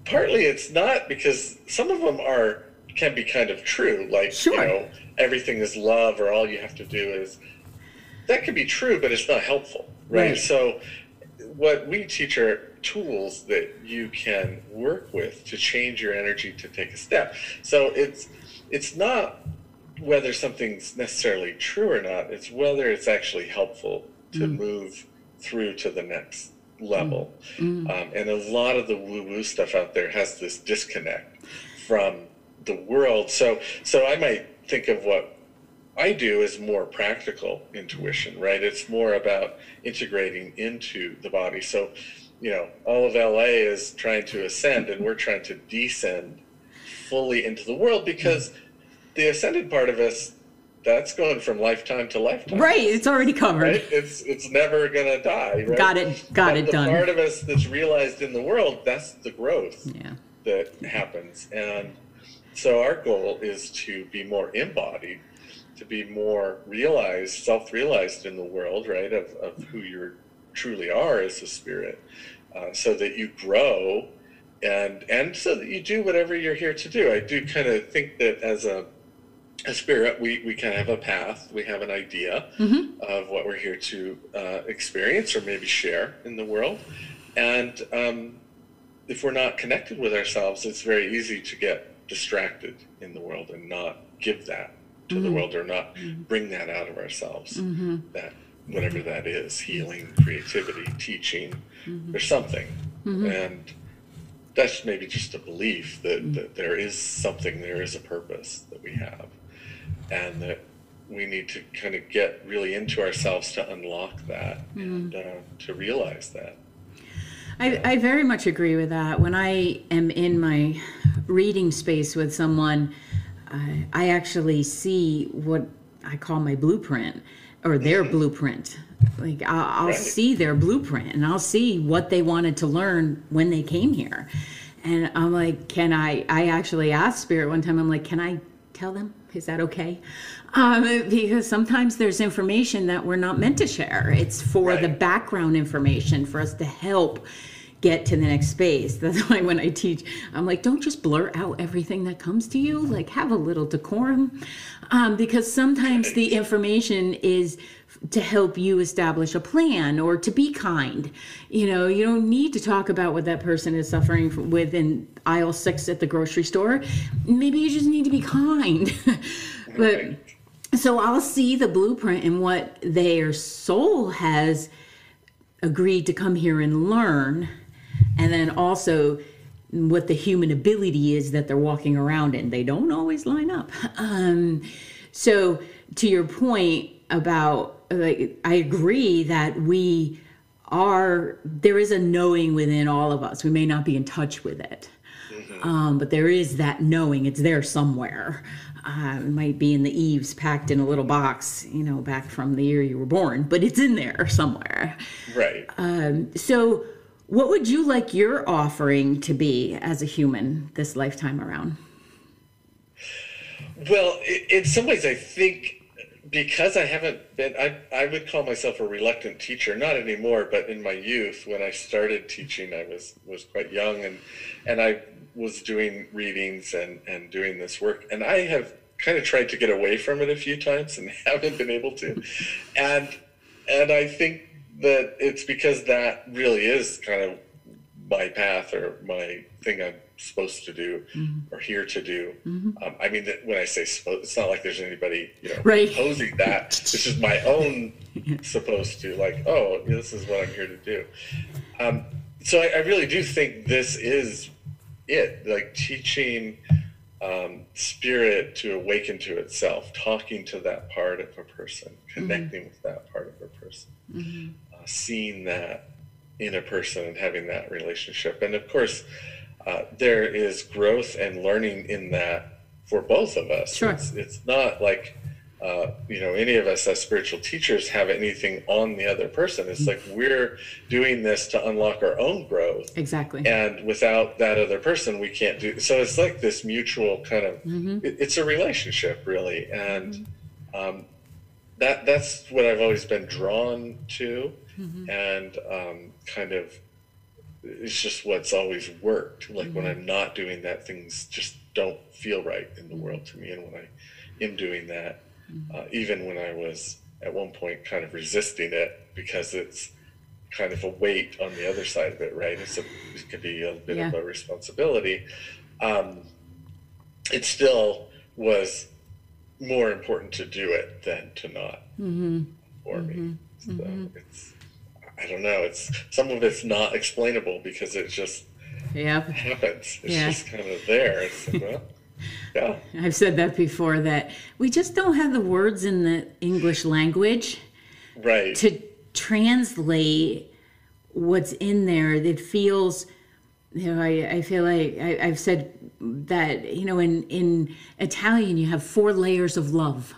partly it's not because some of them are can be kind of true, like sure. you know everything is love, or all you have to do is that could be true, but it's not helpful, right? right. So what we teach are tools that you can work with to change your energy to take a step. So it's it's not whether something's necessarily true or not, it's whether it's actually helpful to mm. move through to the next level. Mm. Um, and a lot of the woo woo stuff out there has this disconnect from the world. So so I might think of what I do is more practical intuition, right? It's more about integrating into the body. So, you know, all of LA is trying to ascend and we're trying to descend fully into the world because the ascended part of us that's going from lifetime to lifetime. Right, it's already covered. Right? It's it's never gonna die. Right? Got it. Got but it the done. Part of us that's realized in the world, that's the growth yeah. that happens, and so our goal is to be more embodied to be more realized, self-realized in the world, right, of, of who you truly are as a spirit, uh, so that you grow and and so that you do whatever you're here to do. I do kind of think that as a a spirit, we, we kind of have a path, we have an idea mm-hmm. of what we're here to uh, experience or maybe share in the world. And um, if we're not connected with ourselves, it's very easy to get distracted in the world and not give that to mm-hmm. the world or not mm-hmm. bring that out of ourselves. Mm-hmm. That whatever that is, healing, creativity, teaching, mm-hmm. or something. Mm-hmm. And that's maybe just a belief that, mm-hmm. that there is something, there is a purpose that we have. And that we need to kind of get really into ourselves to unlock that and uh, to realize that. I, I, very much agree with that. When I am in my reading space with someone, I, I actually see what I call my blueprint or their blueprint. Like I'll, I'll see their blueprint and I'll see what they wanted to learn when they came here. And I'm like, can I? I actually asked Spirit one time. I'm like, can I tell them? Is that okay? Um, because sometimes there's information that we're not meant to share. It's for right. the background information for us to help get to the next space. That's why when I teach, I'm like, don't just blur out everything that comes to you. Like, have a little decorum. Um, because sometimes the information is to help you establish a plan or to be kind. You know, you don't need to talk about what that person is suffering with in aisle six at the grocery store. Maybe you just need to be kind. but so I'll see the blueprint and what their soul has agreed to come here and learn and then also what the human ability is that they're walking around in. They don't always line up. Um, so to your point about like, I agree that we are there is a knowing within all of us. We may not be in touch with it. Mm-hmm. Um, but there is that knowing it's there somewhere uh, it might be in the eaves packed in a little box you know back from the year you were born but it's in there somewhere right um, so what would you like your offering to be as a human this lifetime around? Well, in some ways, I think because I haven't been, I, I would call myself a reluctant teacher, not anymore, but in my youth, when I started teaching, I was, was quite young and, and I was doing readings and, and doing this work. And I have kind of tried to get away from it a few times and haven't been able to. And, and I think that it's because that really is kind of my path or my thing I'm supposed to do Mm-hmm. or here to do. Um, I mean, that when I say supposed, it's not like there's anybody you know Right. imposing that. This is my own supposed to like. Oh, this is what I'm here to do. Um, so I, I really do think this is it. Like teaching um, spirit to awaken to itself, talking to that part of a person, connecting with that part of a person, uh, seeing that in a person and having that relationship. And of course, uh, there is growth and learning in that for both of us. Sure. It's, it's not like, uh, you know, any of us as spiritual teachers have anything on the other person. It's like we're doing this to unlock our own growth Exactly. and without that other person we can't do so it's like this mutual kind of it, it's a relationship really and um, that that's what i've always been drawn to and um, kind of it's just what's always worked. Like when i'm not doing that things just don't feel right in the world to me. And when i am doing that uh, even when i was at one point kind of resisting it because it's kind of a weight on the other side of it, right? It's a, it could be a bit of a responsibility. Um, it still was more important to do it than to not for me. So it's, I don't know. It's some of it's not explainable because it just Yep. happens. It's Yeah. just kind of there. Like, well, yeah, I've said that before that we just don't have the words in the English language right. to translate what's in there that feels you know i, I feel like I, i've said that you know in in italian you have four layers of love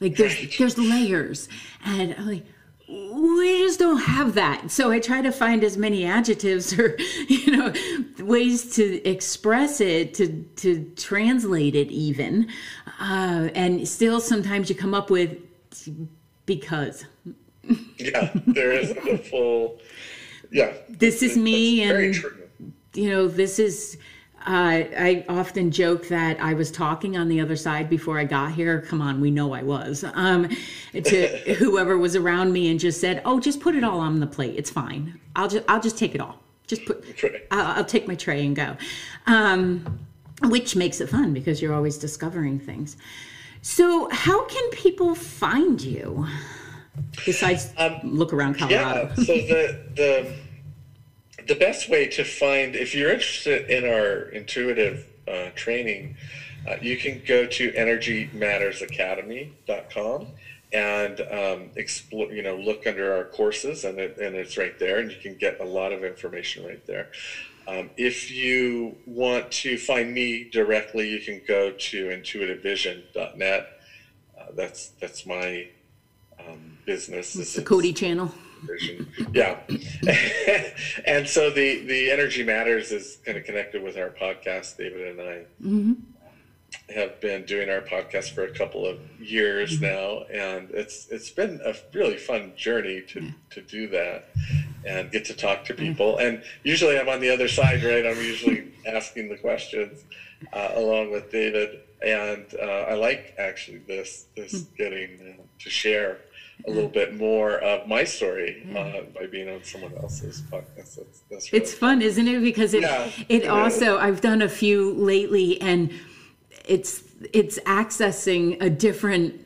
like there's there's layers and i'm like we just don't have that so i try to find as many adjectives or you know ways to express it to to translate it even uh, and still sometimes you come up with because Yeah, there isn't a full. Yeah, This is me and- true. you know, this is. Uh, I often joke that I was talking on the other side before I got here. Come on, we know I was. Um, to whoever was around me and just said, "Oh, just put it all on the plate. It's fine. I'll just I'll just take it all. Just put. I'll, I'll take my tray and go." Um, which makes it fun because you're always discovering things. So, how can people find you besides look around Colorado? Um, Yeah. So the the the best way to find if you're interested in our intuitive uh, training, uh, you can go to energymattersacademy.com and um, explore. You know, look under our courses, and it, and it's right there, and you can get a lot of information right there. Um, if you want to find me directly, you can go to intuitivevision.net. Uh, that's that's my um, business. This the Cody channel. Yeah. and so the, the Energy Matters is kind of connected with our podcast. David and I have been doing our podcast for a couple of years now, and it's it's been a really fun journey to, to do that and get to talk to people. And usually I'm on the other side, right? I'm usually asking the questions uh, along with David, and uh, I like actually this this getting uh, to share a little bit more of my story uh, by being on someone else's podcast. That's, that's really It's fun, isn't it? Because it Yeah, it it also I've done a few lately, and it's it's accessing a different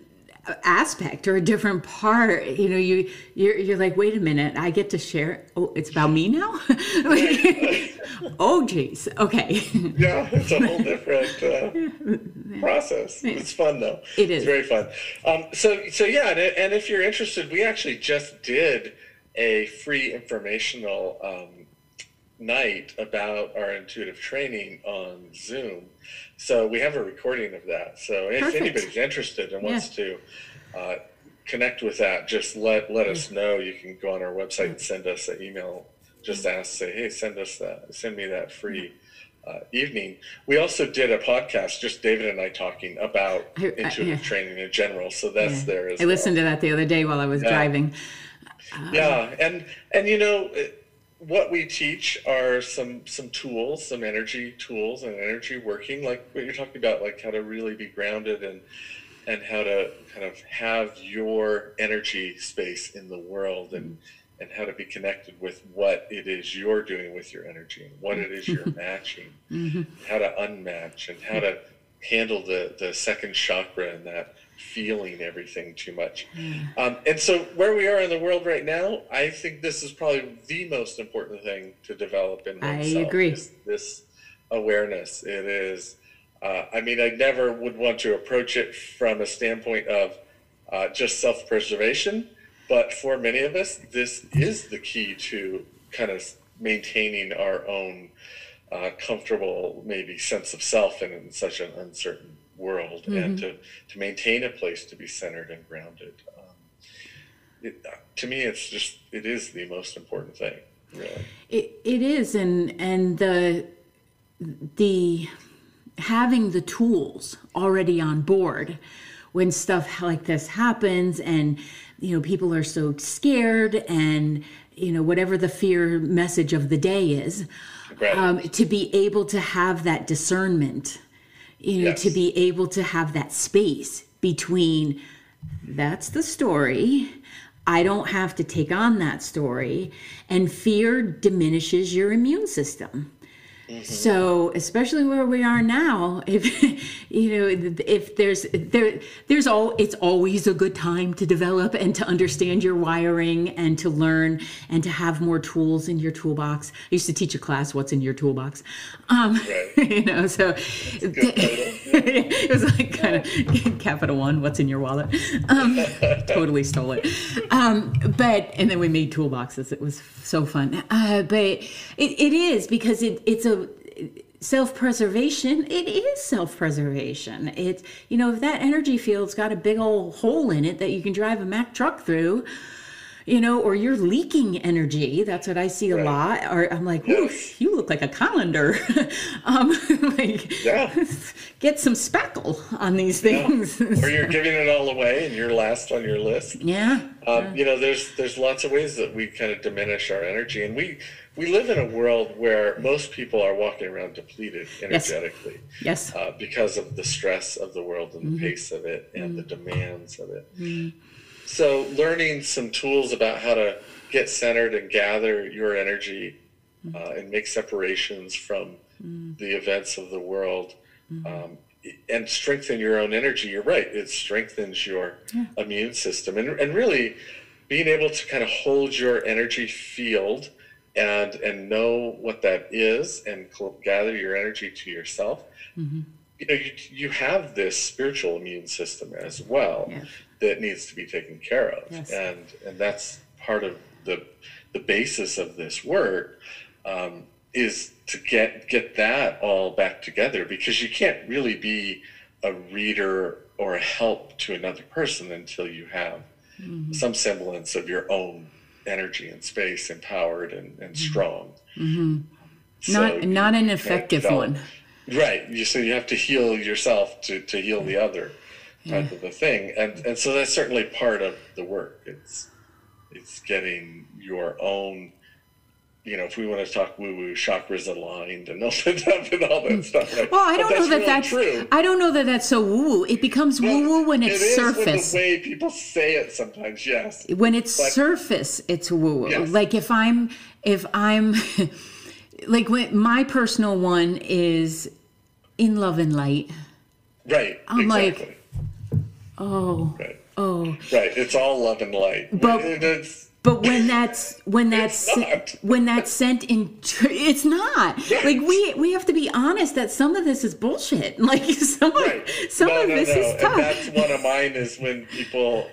aspect or a different part you know you you're, you're like wait a minute i get to share oh it's about me now oh geez okay yeah, it's a whole different uh, process. It's fun though. It is. It's very fun. Um, so so yeah, and, and if you're interested, we actually just did a free informational um, night about our intuitive training on Zoom. So we have a recording of that. So if Perfect. anybody's interested and wants to uh, connect with that, just let let us know. You can go on our website and send us an email. Just ask, say, hey, send us that, send me that free uh, evening. We also did a podcast, just David and I talking about I- I- intuitive yeah. training in general. So that's there as I well. listened to that the other day while I was driving. yeah and and you know it- what we teach are some some tools some energy tools and energy working like what you're talking about like how to really be grounded and and how to kind of have your energy space in the world and mm-hmm. and how to be connected with what it is you're doing with your energy and what it is you're mm-hmm. matching. Mm-hmm. How to unmatch and how to handle the the second chakra and that feeling everything too much um, and so where we are in the world right now i think this is probably the most important thing to develop in oneself. I agree. is this awareness it is uh, i mean i never would want to approach it from a standpoint of uh, just self-preservation but for many of us this is the key to kind of maintaining our own uh, comfortable maybe sense of self in, in such an uncertain world and to, to maintain a place to be centered and grounded um, it, to me it's just it is the most important thing really It, it is, and and the the having the tools already on board when stuff like this happens, and you know people are so scared, and you know whatever the fear message of the day is, Right. um, to be able to have that discernment, you know, Yes. to be able to have that space between that's the story. I don't have to take on that story. And fear diminishes your immune system. So, especially where we are now, if you know, if there's there, there's all it's always a good time to develop and to understand your wiring and to learn and to have more tools in your toolbox. I used to teach a class, "What's in your toolbox," um, Right. you know. So, it was like kind of capital one what's in your wallet um, totally stole it um, but and then we made toolboxes it was so fun uh, but it, it is because it, it's a self-preservation it is self-preservation. It's you know if that energy field's got a big old hole in it that you can drive a mack truck through you know, or you're leaking energy. That's what I see a Right. lot. Or I'm like, Yes. you look like a colander. um, like, Yeah. get some speckle on these things. or you're giving it all away and you're last on your list yeah. um, you know there's there's lots of ways that we kind of diminish our energy and we we live in a world where most people are walking around depleted energetically Yes. uh, because of the stress of the world and the pace of it and the demands of it. So, learning some tools about how to get centered and gather your energy uh, and make separations from the events of the world um, and strengthen your own energy. You're right, it strengthens your immune system. And, and really, being able to kind of hold your energy field and and know what that is and gather your energy to yourself you know you, you have this spiritual immune system as well Yeah. That needs to be taken care of. Yes. and and that's part of the the basis of this work um, is to get get that all back together because you can't really be a reader or a help to another person until you have mm-hmm. some semblance of your own energy and space empowered and, and mm-hmm. strong. Mm-hmm. So Not not an effective one. Right. You so you have to heal yourself to, to heal the other type of a thing. And and so that's certainly part of the work. It's it's getting your own you know, if we want to talk woo woo, chakras aligned and all that stuff and all that stuff. Right? Well, I don't know that really that's. true. I don't know that that's so woo woo. It becomes woo woo when it's with surface. the way people say it sometimes, yes. when it's surface it's woo woo Yes. like if i'm if i'm like when my personal one is in love and light Right. I'm like- exactly. Oh right. oh Right. It's all love and light. But- It- it's but when that's when that's not. when that's sent in it's not Right. like we we have to be honest that some of this is bullshit like some right. of some no, of no, this no. is And that's one of mine is when people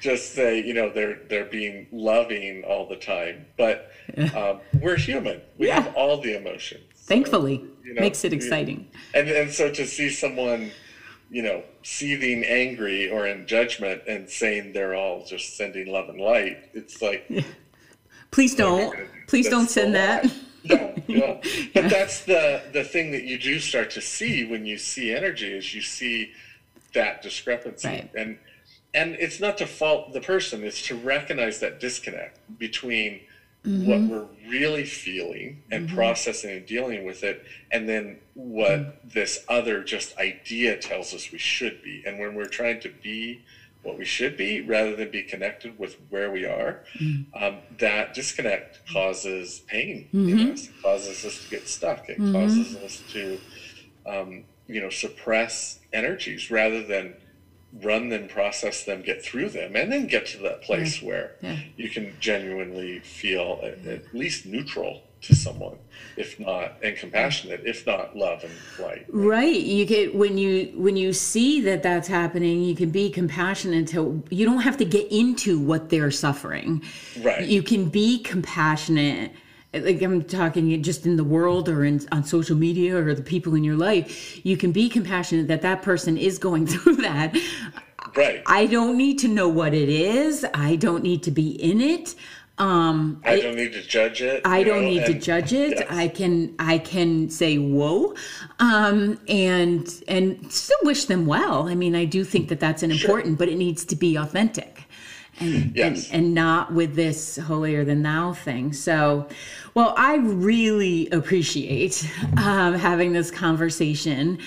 just say, you know, they're they're being loving all the time, but um, we're human. We Yeah. have all the emotions. thankfully you know, makes it exciting And and so to see someone, you know, seething angry or in judgment and saying they're all just sending love and light, it's like please oh don't. please don't send that. yeah, yeah. But that's the the thing that you do start to see when you see energy is you see that discrepancy. Right. and and it's not to fault the person it's to recognize that disconnect between what mm-hmm. we're really feeling and mm-hmm. processing and dealing with it and then what mm. this other just idea tells us we should be. And when we're trying to be what we should be rather than be connected with where we are mm. um, that disconnect causes pain in mm-hmm. us. It causes us to get stuck. It causes us to um, you know suppress energies rather than run them process them get through them and then get to that place where Yeah. you can genuinely feel at, at least neutral to someone if not and compassionate if not love and light Right. You get when you when you see that that's happening, you can be compassionate to you don't have to get into what they're suffering. Right. You can be compassionate. Like I'm talking just in the world or in on social media or the people in your life, you can be compassionate that that person is going through that. right I don't need to know what it is. I don't need to be in it. Um, I don't need to judge it. I don't know, need to judge it. yes. I can I can say whoa, um, and and still wish them well. I mean, I do think that that's an important, but it needs to be authentic, and Yes. and, and not with this holier than thou thing. So, well, I really appreciate um, having this conversation.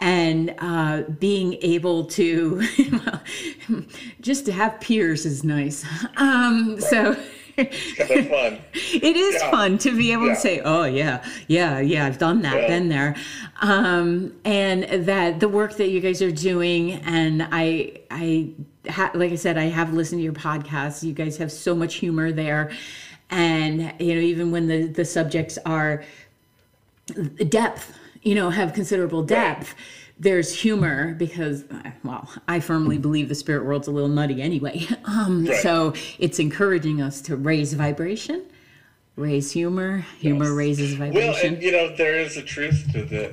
And uh, being able to, just to have peers is nice. Um, so, it is Yeah. fun to be able Yeah. to say, "Oh yeah, yeah, yeah, I've done that, been there," um, and that the work that you guys are doing, and I, I, ha- like I said, I have listened to your podcast. You guys have so much humor there, and you know, even when the the subjects are depth, you know, have considerable depth. There's humor because, well, I firmly believe the spirit world's a little nutty anyway. Um, Right. So it's encouraging us to raise vibration, raise humor. Humor Yes. raises Well, vibration. and you know, there is a truth to the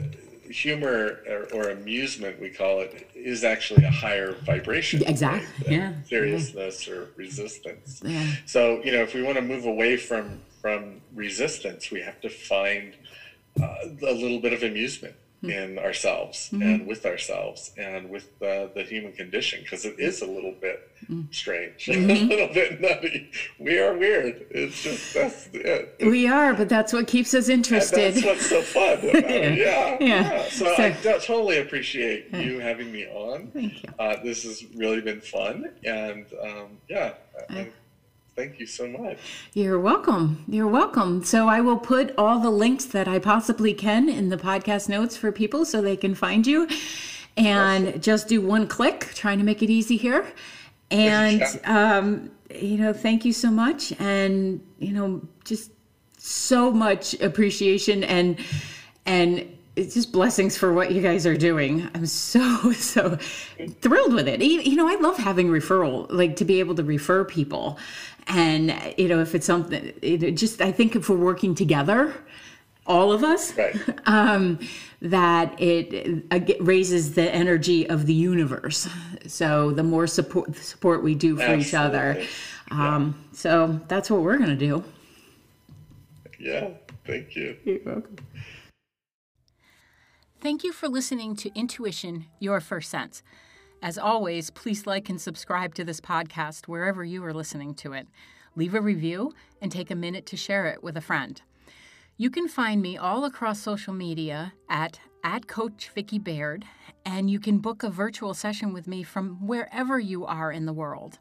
humor or, or amusement, we call it, is actually a higher vibration. Exactly, yeah, Seriousness or resistance. Yeah. So, you know, if we want to move away from from resistance, we have to find uh, a little bit of amusement Hmm. in ourselves Mm-hmm. and with ourselves and with uh, the human condition because it is a little bit Hmm. strange, Mm-hmm. a little bit nutty. We are weird. It's just that's it. we are, but that's what keeps us And interested. that's what's so fun it. Yeah, Yeah. yeah. So, So- I totally appreciate you having me on. Thank you. Uh, this has really been fun, and um, yeah, and thank you so much. You're welcome. You're welcome. So I will put all the links that I possibly can in the podcast notes for people so they can find you. And just do one click, trying to make it easy here. And um, you know, thank you so much. And you know, just so much appreciation and and it's just blessings for what you guys are doing. I'm so so thrilled with it. You know, I love having referral, like to be able to refer people, and you know, if it's something, it just I think if we're working together, all of us, Right. um, that it uh, get- raises the energy of the universe. So the more support support we do for each other, Absolutely. um, so that's what we're gonna do. Yeah, thank you. You're welcome. Thank you for listening to Intuition Your First Sense. As always, please like and subscribe to this podcast wherever you are listening to it. Leave a review and take a minute to share it with a friend. You can find me all across social media at, at Coach Vicki Baird, and you can book a virtual session with me from wherever you are in the world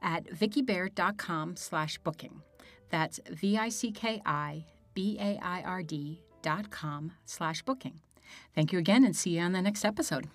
at vickibaird.com slash booking. That's V-I-C-K-I-B-A-I-R-D dot com slash booking. Thank you again and see you on the next episode.